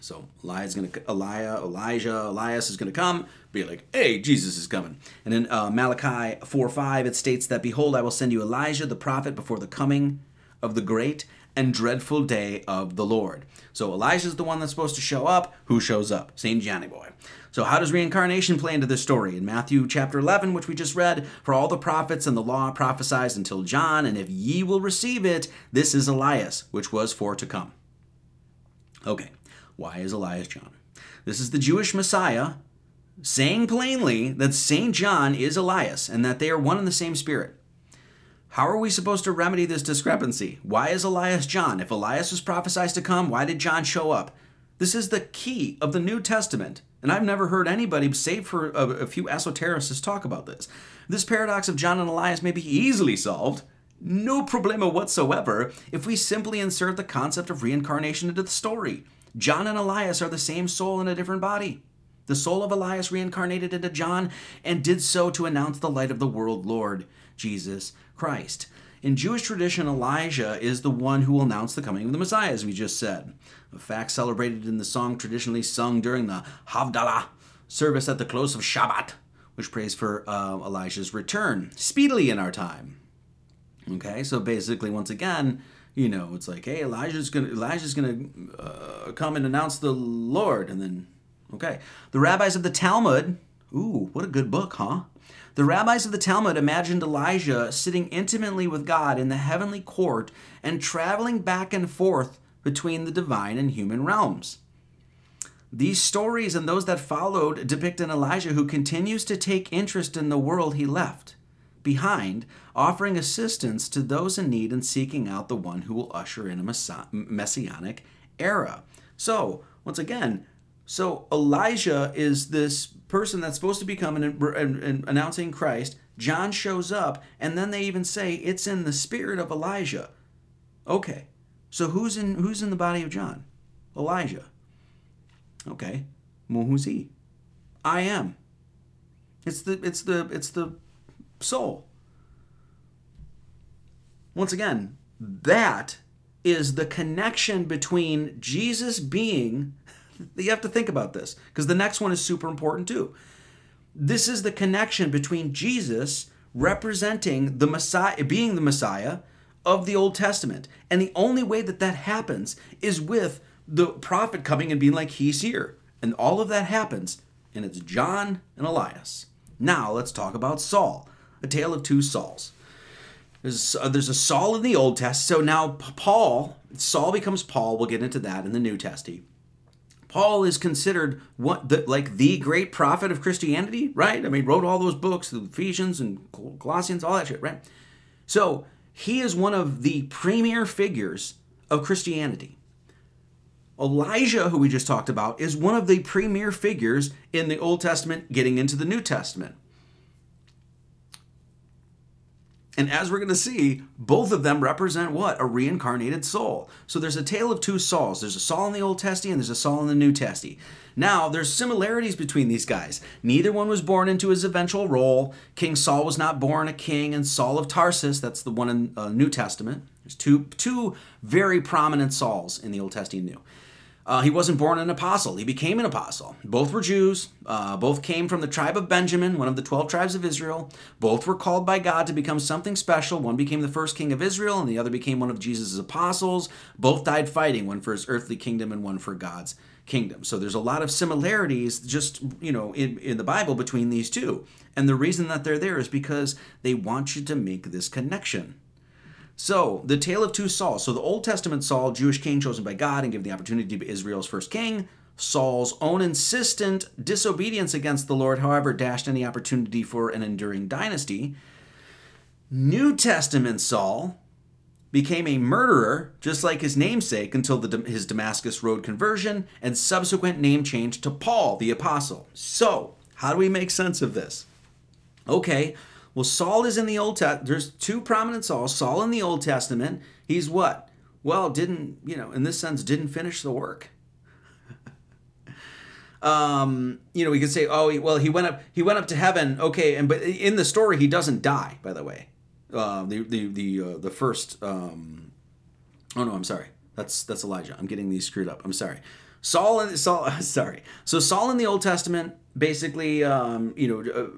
So Elijah's gonna, Elijah, Elijah, Elias is going to come, be like, hey, Jesus is coming. And in uh, Malachi 4 5, it states that, Behold, I will send you Elijah the prophet before the coming of the great and dreadful day of the Lord. So Elijah's the one that's supposed to show up. Who shows up? St. Johnny Boy. So how does reincarnation play into this story? In Matthew chapter 11, which we just read, for all the prophets and the law prophesied until John, and if ye will receive it, this is Elias, which was for to come. Okay, why is Elias John? This is the Jewish Messiah saying plainly that St. John is Elias and that they are one in the same spirit. How are we supposed to remedy this discrepancy? Why is Elias John? If Elias was prophesied to come, why did John show up? This is the key of the New Testament, and I've never heard anybody, save for a, a few esotericists, talk about this. This paradox of John and Elias may be easily solved, no problema whatsoever, if we simply insert the concept of reincarnation into the story. John and Elias are the same soul in a different body. The soul of Elias reincarnated into John and did so to announce the light of the world, Lord Jesus Christ. In Jewish tradition, Elijah is the one who will announce the coming of the Messiah, as we just said. A fact celebrated in the song traditionally sung during the Havdalah service at the close of Shabbat, which prays for uh, Elijah's return speedily in our time. Okay, so basically, once again, you know, it's like, hey, Elijah's gonna Elijah's gonna uh, come and announce the Lord, and then okay, the rabbis of the Talmud. Ooh, what a good book, huh? The rabbis of the Talmud imagined Elijah sitting intimately with God in the heavenly court and traveling back and forth between the divine and human realms. These stories and those that followed depict an Elijah who continues to take interest in the world he left behind, offering assistance to those in need and seeking out the one who will usher in a messianic era. So, once again, so Elijah is this person that's supposed to be coming and, and, and, announcing Christ. John shows up, and then they even say it's in the spirit of Elijah. Okay, so who's in who's in the body of John? Elijah. Okay, well, who's he? I am. It's the it's the it's the soul. Once again, that is the connection between Jesus being, you have to think about this, because the next one is super important too. This is the connection between Jesus representing the Messiah, being the Messiah of the Old Testament. And the only way that that happens is with the prophet coming and being like, He's here. And all of that happens, and it's John and Elias. Now let's talk about Saul a tale of two Sauls. There's, uh, there's a Saul in the Old Testament. So now Paul, Saul becomes Paul. We'll get into that in the New Testament. Paul is considered what the, like the great prophet of Christianity, right? I mean, wrote all those books, the Ephesians and Colossians, all that shit, right? So he is one of the premier figures of Christianity. Elijah, who we just talked about, is one of the premier figures in the Old Testament getting into the New Testament. And as we're going to see, both of them represent what? A reincarnated soul. So there's a tale of two Sauls. There's a Saul in the Old Testament and there's a Saul in the New Testament. Now, there's similarities between these guys. Neither one was born into his eventual role. King Saul was not born a king, and Saul of Tarsus, that's the one in uh, New Testament. There's two, two very prominent Sauls in the Old Testament and New. Uh, he wasn't born an apostle, he became an apostle. Both were Jews, uh, both came from the tribe of Benjamin, one of the 12 tribes of Israel. Both were called by God to become something special. One became the first king of Israel, and the other became one of Jesus' apostles. Both died fighting, one for his earthly kingdom and one for God's kingdom. So there's a lot of similarities just, you know, in, in the Bible between these two. And the reason that they're there is because they want you to make this connection. So, the tale of two Sauls. So, the Old Testament Saul, Jewish king chosen by God and given the opportunity to be Israel's first king. Saul's own insistent disobedience against the Lord, however, dashed any opportunity for an enduring dynasty. New Testament Saul became a murderer, just like his namesake, until the, his Damascus Road conversion and subsequent name change to Paul the Apostle. So, how do we make sense of this? Okay, well, Saul is in the Old Testament. There's two prominent Sauls. Saul in the Old Testament, he's what? Well, didn't, you know, in this sense, didn't finish the work. um, you know, we could say, oh, well, he went up, he went up to heaven. Okay, and but in the story, he doesn't die. By the way, uh, the the the uh, the first. Um, oh no, I'm sorry. That's that's Elijah. I'm getting these screwed up. I'm sorry. Saul Saul. Sorry. So Saul in the Old Testament, basically, um, you know, uh,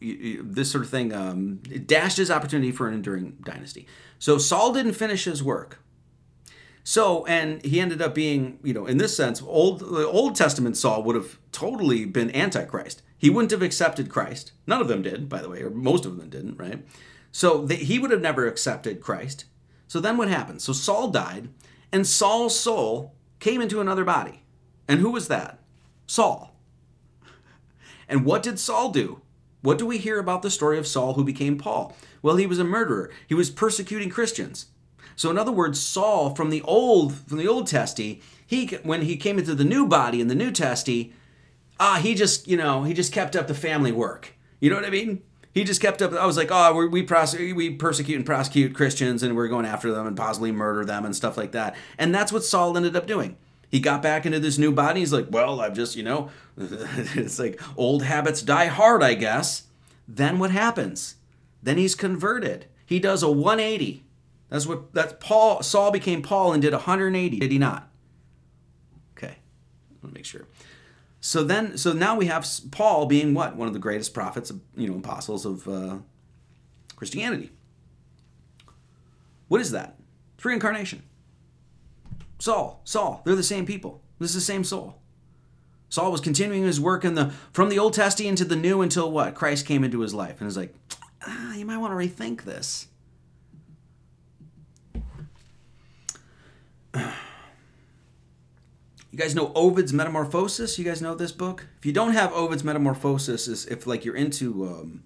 this sort of thing um, dashed his opportunity for an enduring dynasty. So Saul didn't finish his work. So, and he ended up being, you know, in this sense, old the Old Testament Saul would have totally been antichrist. He wouldn't have accepted Christ. None of them did, by the way, or most of them didn't, right? So they, he would have never accepted Christ. So then what happened? So Saul died, and Saul's soul came into another body. And who was that? Saul. And what did Saul do? What do we hear about the story of Saul who became Paul? Well, he was a murderer. He was persecuting Christians. So in other words, Saul from the old from the old testy, he when he came into the new body in the new testy, ah, he just, you know, he just kept up the family work. You know what I mean? He just kept up. I was like, oh, we we, we persecute and prosecute Christians, and we're going after them and possibly murder them and stuff like that. And that's what Saul ended up doing. He got back into this new body. He's like, well, I've just, you know, it's like old habits die hard, I guess. Then what happens? Then he's converted. He does a 180. That's what that's Paul Saul became Paul and did 180, did he not? Okay. Let me make sure. So then, so now we have Paul being what one of the greatest prophets, you know, apostles of uh, Christianity. What is that? It's reincarnation. Saul, Saul, they're the same people. This is the same Saul. Saul was continuing his work in the from the Old Testament into the New until what? Christ came into his life and is like, ah, you might want to rethink this. You guys know Ovid's Metamorphosis? You guys know this book? If you don't have Ovid's Metamorphosis, is if like you're into, um,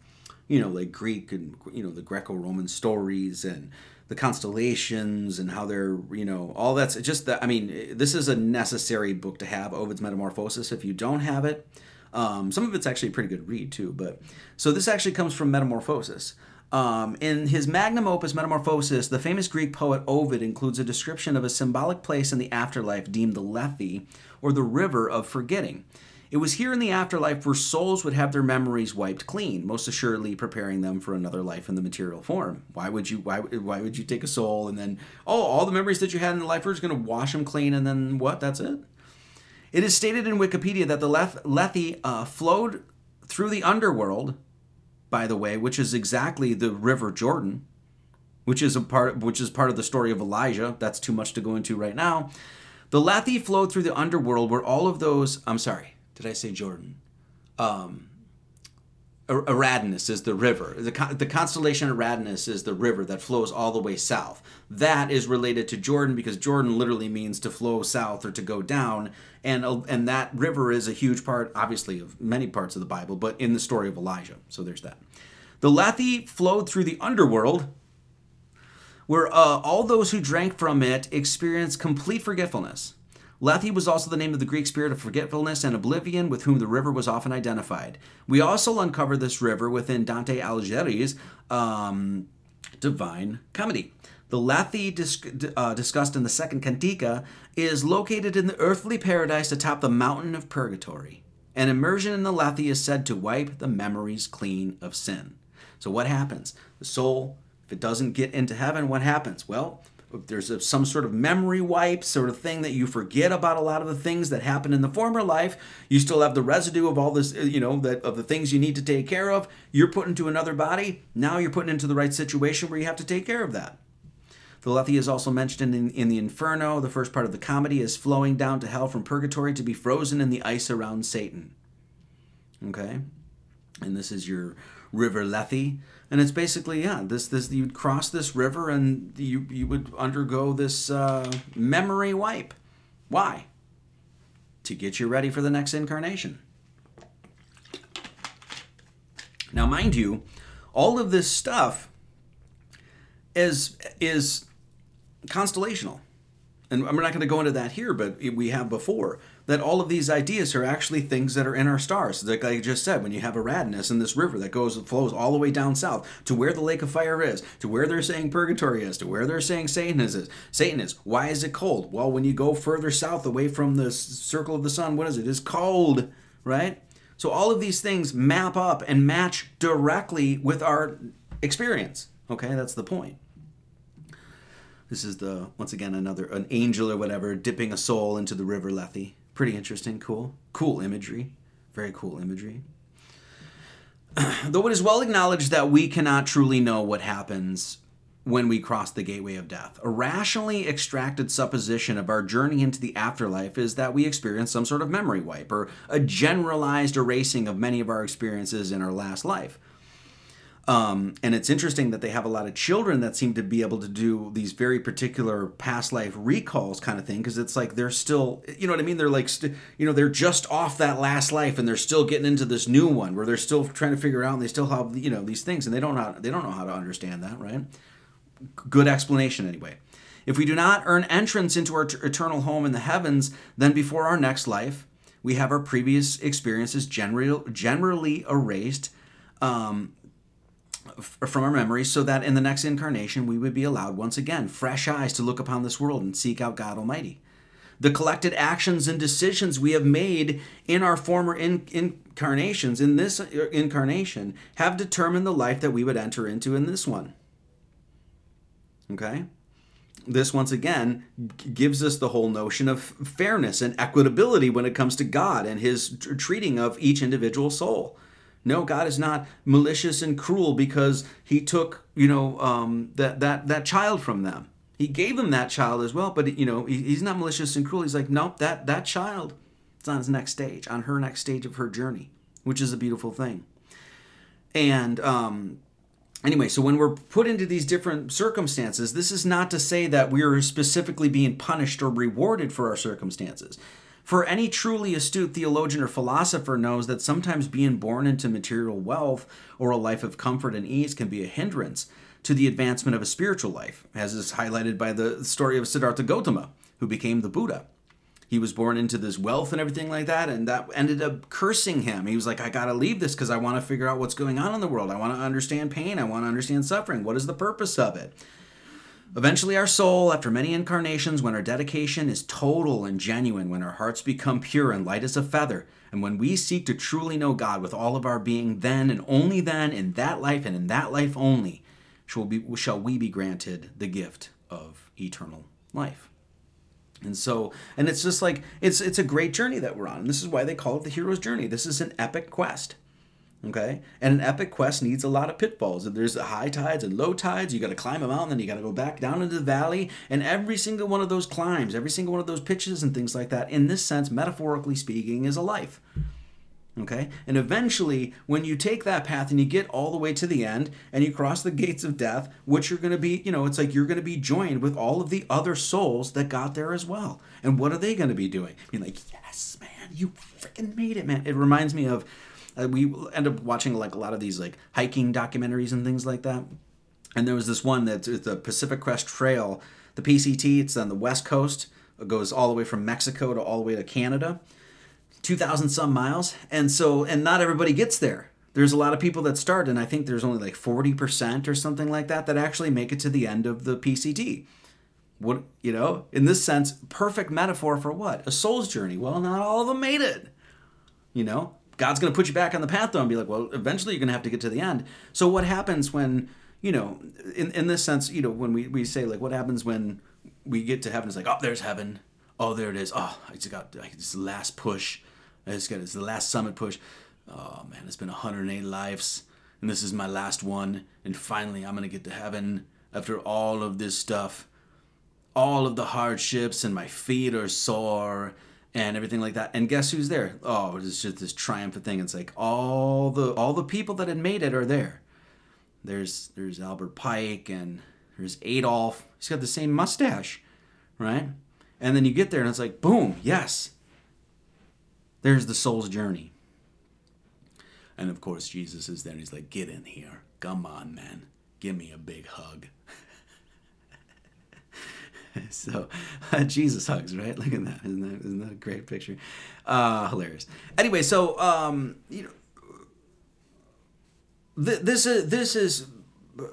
you know, like Greek and you know the Greco-Roman stories and the constellations and how they're, you know, all that's just that. I mean, this is a necessary book to have. Ovid's Metamorphosis. If you don't have it, um, some of it's actually a pretty good read too. But so this actually comes from Metamorphosis. Um, in his magnum opus Metamorphosis, the famous Greek poet Ovid includes a description of a symbolic place in the afterlife deemed the Lethe, or the river of forgetting. It was here in the afterlife where souls would have their memories wiped clean, most assuredly preparing them for another life in the material form. Why would you why, why would you take a soul and then oh all the memories that you had in the life are just going to wash them clean and then what? That's it. It is stated in Wikipedia that the Lethe uh, flowed through the underworld by the way, which is exactly the River Jordan, which is a part which is part of the story of Elijah. That's too much to go into right now. The Lethe flowed through the underworld where all of those I'm sorry, did I say Jordan? Um is the river. The, the constellation Eridanus is the river that flows all the way south. That is related to Jordan because Jordan literally means to flow south or to go down, and and that river is a huge part, obviously, of many parts of the Bible, but in the story of Elijah. So there's that. The Lethe flowed through the underworld where uh, all those who drank from it experienced complete forgetfulness. Lethe was also the name of the Greek spirit of forgetfulness and oblivion with whom the river was often identified. We also uncover this river within Dante Alighieri's um, Divine Comedy. The Lethe dis- uh, discussed in the second Cantica is located in the earthly paradise atop the mountain of purgatory. An immersion in the Lethe is said to wipe the memories clean of sin. So, what happens? The soul, if it doesn't get into heaven, what happens? Well, there's a, some sort of memory wipe sort of thing that you forget about a lot of the things that happened in the former life you still have the residue of all this uh, you know that of the things you need to take care of you're put into another body now you're put into the right situation where you have to take care of that the Lethe is also mentioned in, in the Inferno. The first part of the comedy is flowing down to hell from purgatory to be frozen in the ice around Satan. Okay? And this is your river Lethe. And it's basically, yeah, this this you'd cross this river and you you would undergo this uh, memory wipe. Why? To get you ready for the next incarnation. Now, mind you, all of this stuff is is constellational. And we're not going to go into that here, but we have before that all of these ideas are actually things that are in our stars. Like I just said, when you have Eridanus in this river that goes flows all the way down south to where the lake of fire is, to where they're saying purgatory is, to where they're saying Satan is. Satan is. Why is it cold? Well, when you go further south away from the circle of the sun, what is it? It's cold, right? So all of these things map up and match directly with our experience. Okay, that's the point. This is the once again another an angel or whatever dipping a soul into the river Lethe. Pretty interesting, cool, cool imagery, very cool imagery. Though it is well acknowledged that we cannot truly know what happens when we cross the gateway of death, a rationally extracted supposition of our journey into the afterlife is that we experience some sort of memory wipe or a generalized erasing of many of our experiences in our last life. Um, and it's interesting that they have a lot of children that seem to be able to do these very particular past life recalls kind of thing because it's like they're still, you know what I mean? They're like, st- you know, they're just off that last life and they're still getting into this new one where they're still trying to figure out and they still have, you know, these things and they don't know, they don't know how to understand that, right? Good explanation anyway. If we do not earn entrance into our t- eternal home in the heavens, then before our next life, we have our previous experiences generally generally erased. Um, from our memories so that in the next incarnation we would be allowed once again fresh eyes to look upon this world and seek out God Almighty. The collected actions and decisions we have made in our former in, incarnations, in this uh, incarnation, have determined the life that we would enter into in this one. Okay? This once again gives us the whole notion of fairness and equitability when it comes to God and his treating of each individual soul. No, God is not malicious and cruel because He took, you know, um, that that that child from them. He gave them that child as well, but you know, he, He's not malicious and cruel. He's like, nope, that that child, it's on his next stage, on her next stage of her journey, which is a beautiful thing. And um, anyway, so when we're put into these different circumstances, this is not to say that we're specifically being punished or rewarded for our circumstances. For any truly astute theologian or philosopher knows that sometimes being born into material wealth or a life of comfort and ease can be a hindrance to the advancement of a spiritual life, as is highlighted by the story of Siddhartha Gautama, who became the Buddha. He was born into this wealth and everything like that, and that ended up cursing him. He was like, I gotta leave this because I wanna figure out what's going on in the world. I wanna understand pain. I wanna understand suffering. What is the purpose of it? Eventually, our soul, after many incarnations, when our dedication is total and genuine, when our hearts become pure and light as a feather, and when we seek to truly know God with all of our being, then and only then, in that life and in that life only, shall, be, shall we be granted the gift of eternal life. And so, and it's just like it's it's a great journey that we're on. And this is why they call it the hero's journey. This is an epic quest. Okay, and an epic quest needs a lot of pitfalls. There's high tides and low tides. You got to climb a mountain, then you got to go back down into the valley. And every single one of those climbs, every single one of those pitches and things like that, in this sense, metaphorically speaking, is a life. Okay, and eventually, when you take that path and you get all the way to the end and you cross the gates of death, which you're going to be, you know, it's like you're going to be joined with all of the other souls that got there as well. And what are they going to be doing? Being like, yes, man, you freaking made it, man. It reminds me of uh, we end up watching like a lot of these like hiking documentaries and things like that And there was this one that's the Pacific Crest Trail, the PCT. It's on the west coast. It goes all the way from Mexico to all the way to Canada, two thousand some miles. And so, and not everybody gets there. There's a lot of people that start, and I think there's only like forty percent or something like that that actually make it to the end of the PCT. What you know, in this sense, perfect metaphor for what a soul's journey. Well, not all of them made it. You know, God's going to put you back on the path though and be like, well, eventually you're going to have to get to the end. So what happens when, you know, in, in this sense, you know, when we, we say like, what happens when we get to heaven? It's like, oh, there's heaven. Oh, there it is. Oh, I just got this last push. I just got it's the last summit push. Oh man, it's been 108 lives and this is my last one. And finally I'm going to get to heaven after all of this stuff, all of the hardships and my feet are sore and everything like that. And guess who's there? Oh, it's just this triumphant thing. It's like all the all the people that had made it are there. There's there's Albert Pike and there's Adolf. He's got the same mustache, right? And then you get there and it's like, boom, yes. There's the soul's journey. And of course, Jesus is there and he's like, get in here. Come on, man. Give me a big hug. so uh, Jesus hugs, right? Look at that. Isn't that, isn't that a great picture? Uh, hilarious. Anyway, so um, you know, th- this is this is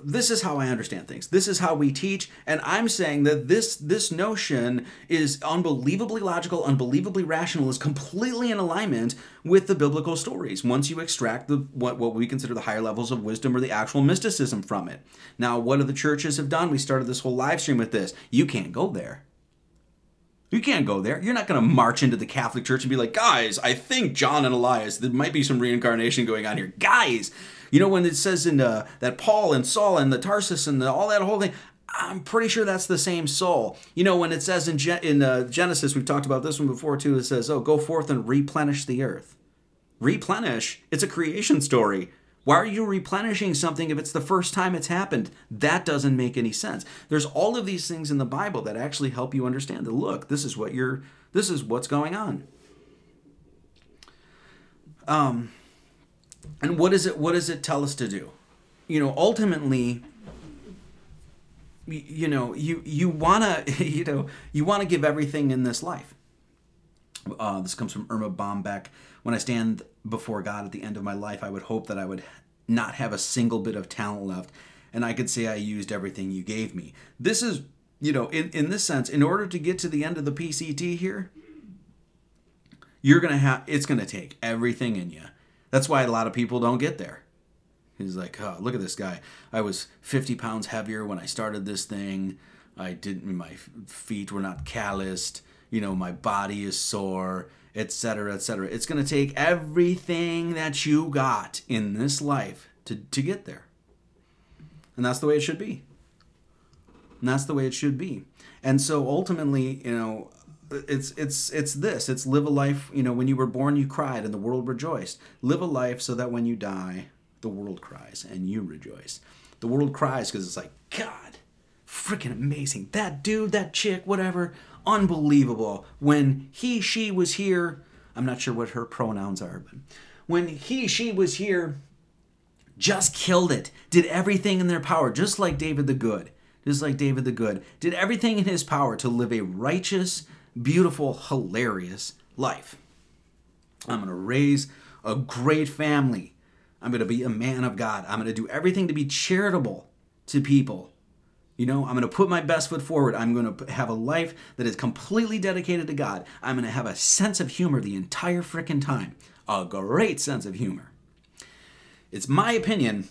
this is how I understand things. This is how we teach, and I'm saying that this this notion is unbelievably logical, unbelievably rational, is completely in alignment with the biblical stories. Once you extract the what what we consider the higher levels of wisdom or the actual mysticism from it. Now, what do the churches have done? We started this whole live stream with this. You can't go there. You can't go there. You're not going to march into the Catholic Church and be like, guys, I think John and Elias, there might be some reincarnation going on here. Guys, you know, when it says in uh, that Paul and Saul and the Tarsus and the, all that whole thing, I'm pretty sure that's the same soul. You know, when it says in, Gen- in uh, Genesis, we've talked about this one before too, it says, oh, go forth and replenish the earth. Replenish? It's a creation story. Why are you replenishing something if it's the first time it's happened? That doesn't make any sense. There's all of these things in the Bible that actually help you understand that look, this is what you're this is what's going on. Um and what is it what does it tell us to do? You know, ultimately you know, you you want to you know, you want to give everything in this life. Uh, this comes from Erma Bombeck. When I stand before God at the end of my life, I would hope that I would not have a single bit of talent left and I could say I used everything you gave me. This is, you know, in, in this sense, in order to get to the end of the PCT here, you're to have, it's to take everything in you. That's why a lot of people don't get there. He's like, oh, look at this guy. I was 50 pounds heavier when I started this thing. I didn't, my feet were not calloused. You know, my body is sore etc., etc. It's going to take everything that you got in this life to, to get there. And that's the way it should be. And that's the way it should be. And so ultimately, you know, it's it's it's this. It's live a life, you know, when you were born you cried and the world rejoiced. Live a life so that when you die, the world cries and you rejoice. The world cries because it's like, God, freaking amazing. That dude, that chick, whatever, unbelievable. When he, she was here, I'm not sure what her pronouns are, but when he, she was here, just killed it, did everything in their power, just like David the Good, just like David the Good, did everything in his power to live a righteous, beautiful, hilarious life. I'm going to raise a great family. I'm going to be a man of God. I'm going to do everything to be charitable to people. You know, I'm going to put my best foot forward. I'm going to have a life that is completely dedicated to God. I'm going to have a sense of humor the entire frickin' time. A great sense of humor. It's my opinion.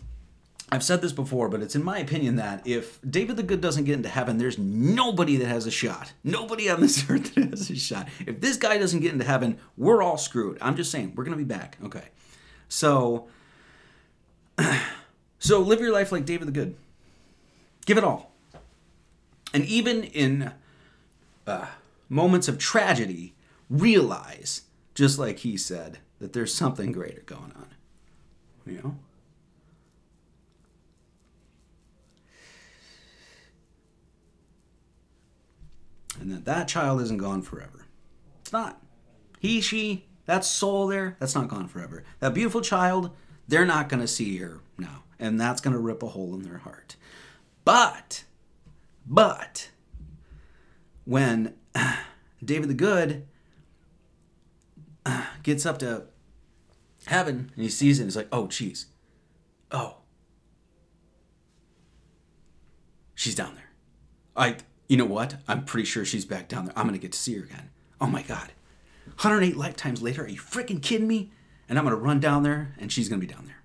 I've said this before, but it's in my opinion that if David the Good doesn't get into heaven, there's nobody that has a shot. Nobody on this earth that has a shot. If this guy doesn't get into heaven, we're all screwed. I'm just saying, we're going to be back. Okay. So, so live your life like David the Good. Give it all. And even in uh, moments of tragedy, realize, just like he said, that there's something greater going on. You know? And that that child isn't gone forever. It's not. He, she, that soul there, that's not gone forever. That beautiful child, they're not going to see her now. And that's going to rip a hole in their heart. But, but, when David the Good gets up to heaven and he sees it, he's like, oh, geez. Oh. She's down there. I, you know what? I'm pretty sure she's back down there. I'm to get to see her again. Oh my God. 108 lifetimes later? Are you freaking kidding me? And I'm to run down there and she's to be down there.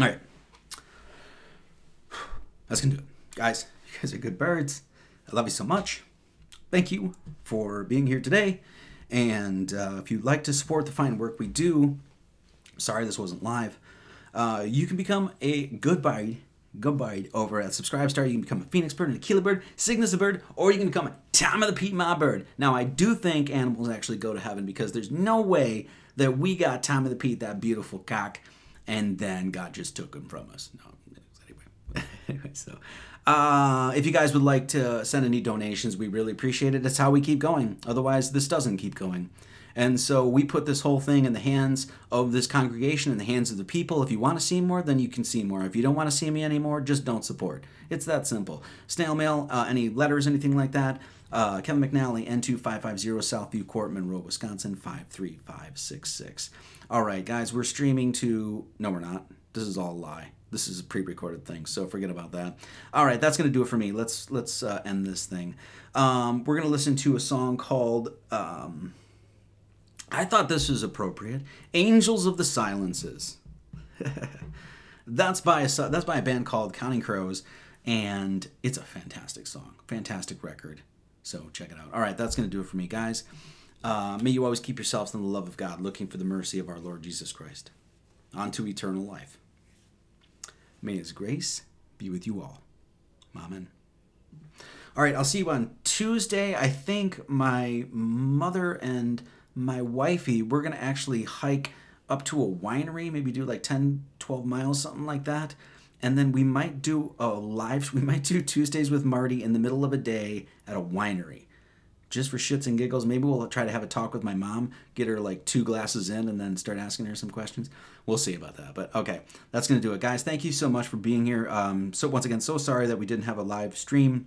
All right. That's going to do it. Guys, you guys are good birds. I love you so much. Thank you for being here today. And uh, if you'd like to support the fine work we do, sorry this wasn't live, uh, you can become a good bird, good bird over at Subscribestar. You can become a Phoenix bird, an Aquila bird, Cygnus bird, or you can become a Time of the Pete Ma bird. Now, I do think animals actually go to heaven because there's no way that we got Time of the Pete, that beautiful cock, and then God just took him from us. No, anyway. anyway, so uh, if you guys would like to send any donations, we really appreciate it. That's how we keep going. Otherwise, this doesn't keep going. And so we put this whole thing in the hands of this congregation, in the hands of the people. If you want to see more, then you can see more. If you don't want to see me anymore, just don't support. It's that simple. Snail mail, uh, any letters, anything like that. Uh, Kevin McNally, N2550 Southview Court, Monroe, Wisconsin, 53566. All right, guys, we're streaming to. No, we're not. This is all a lie. This is a pre-recorded thing, so forget about that. All right, that's gonna do it for me. Let's let's uh, end this thing. Um, we're gonna listen to a song called. Um, I thought this was appropriate. Angels of the Silences. that's by a that's by a band called Counting Crows, and it's a fantastic song, fantastic record. So check it out. All right, that's gonna do it for me, guys. Uh, may you always keep yourselves in the love of God, looking for the mercy of our Lord Jesus Christ, unto eternal life. May His grace be with you all. Amen. All right, I'll see you on Tuesday. I think my mother and my wifey, we're going to actually hike up to a winery, maybe do like 10, 12 miles, something like that. And then we might do a live, we might do Tuesdays with Marty in the middle of a day at a winery. Just for shits and giggles. Maybe we'll try to have a talk with my mom, get her like two glasses in, and then start asking her some questions. We'll see about that. But okay, that's going to do it. Guys, thank you so much for being here. Um, so, once again, so sorry that we didn't have a live stream.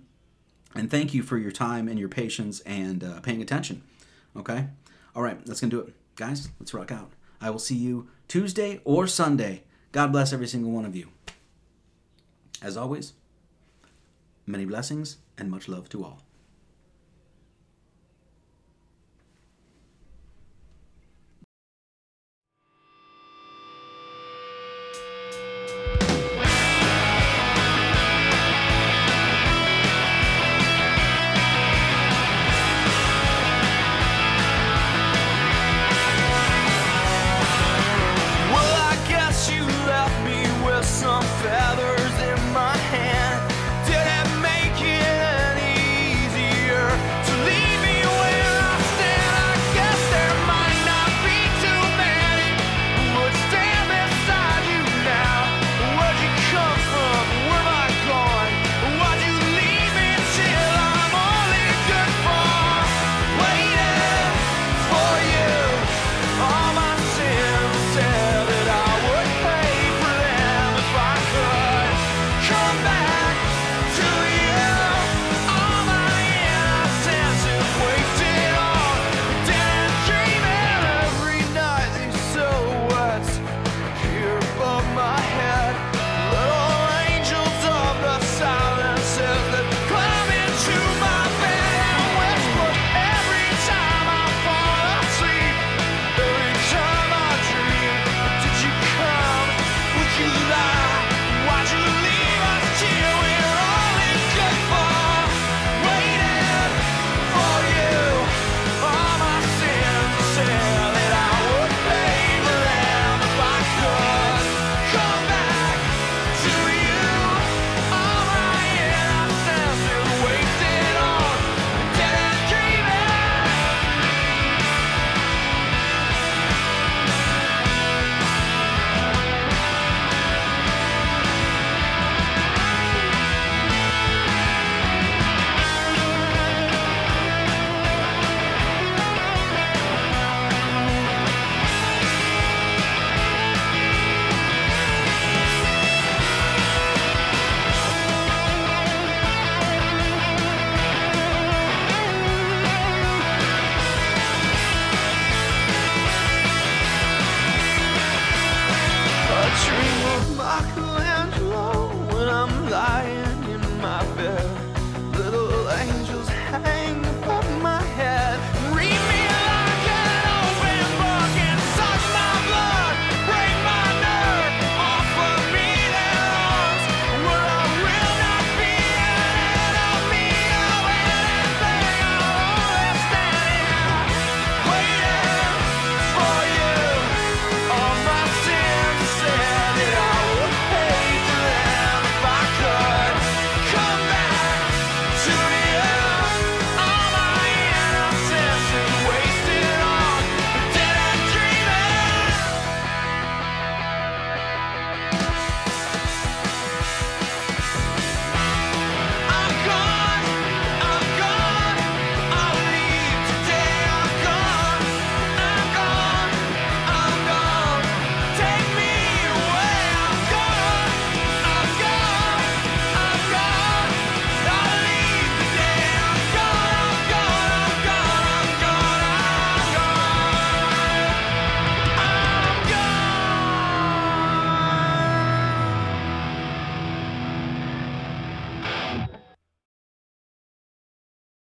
And thank you for your time and your patience and uh, paying attention. Okay? All right, that's going to do it. Guys, let's rock out. I will see you Tuesday or Sunday. God bless every single one of you. As always, many blessings and much love to all.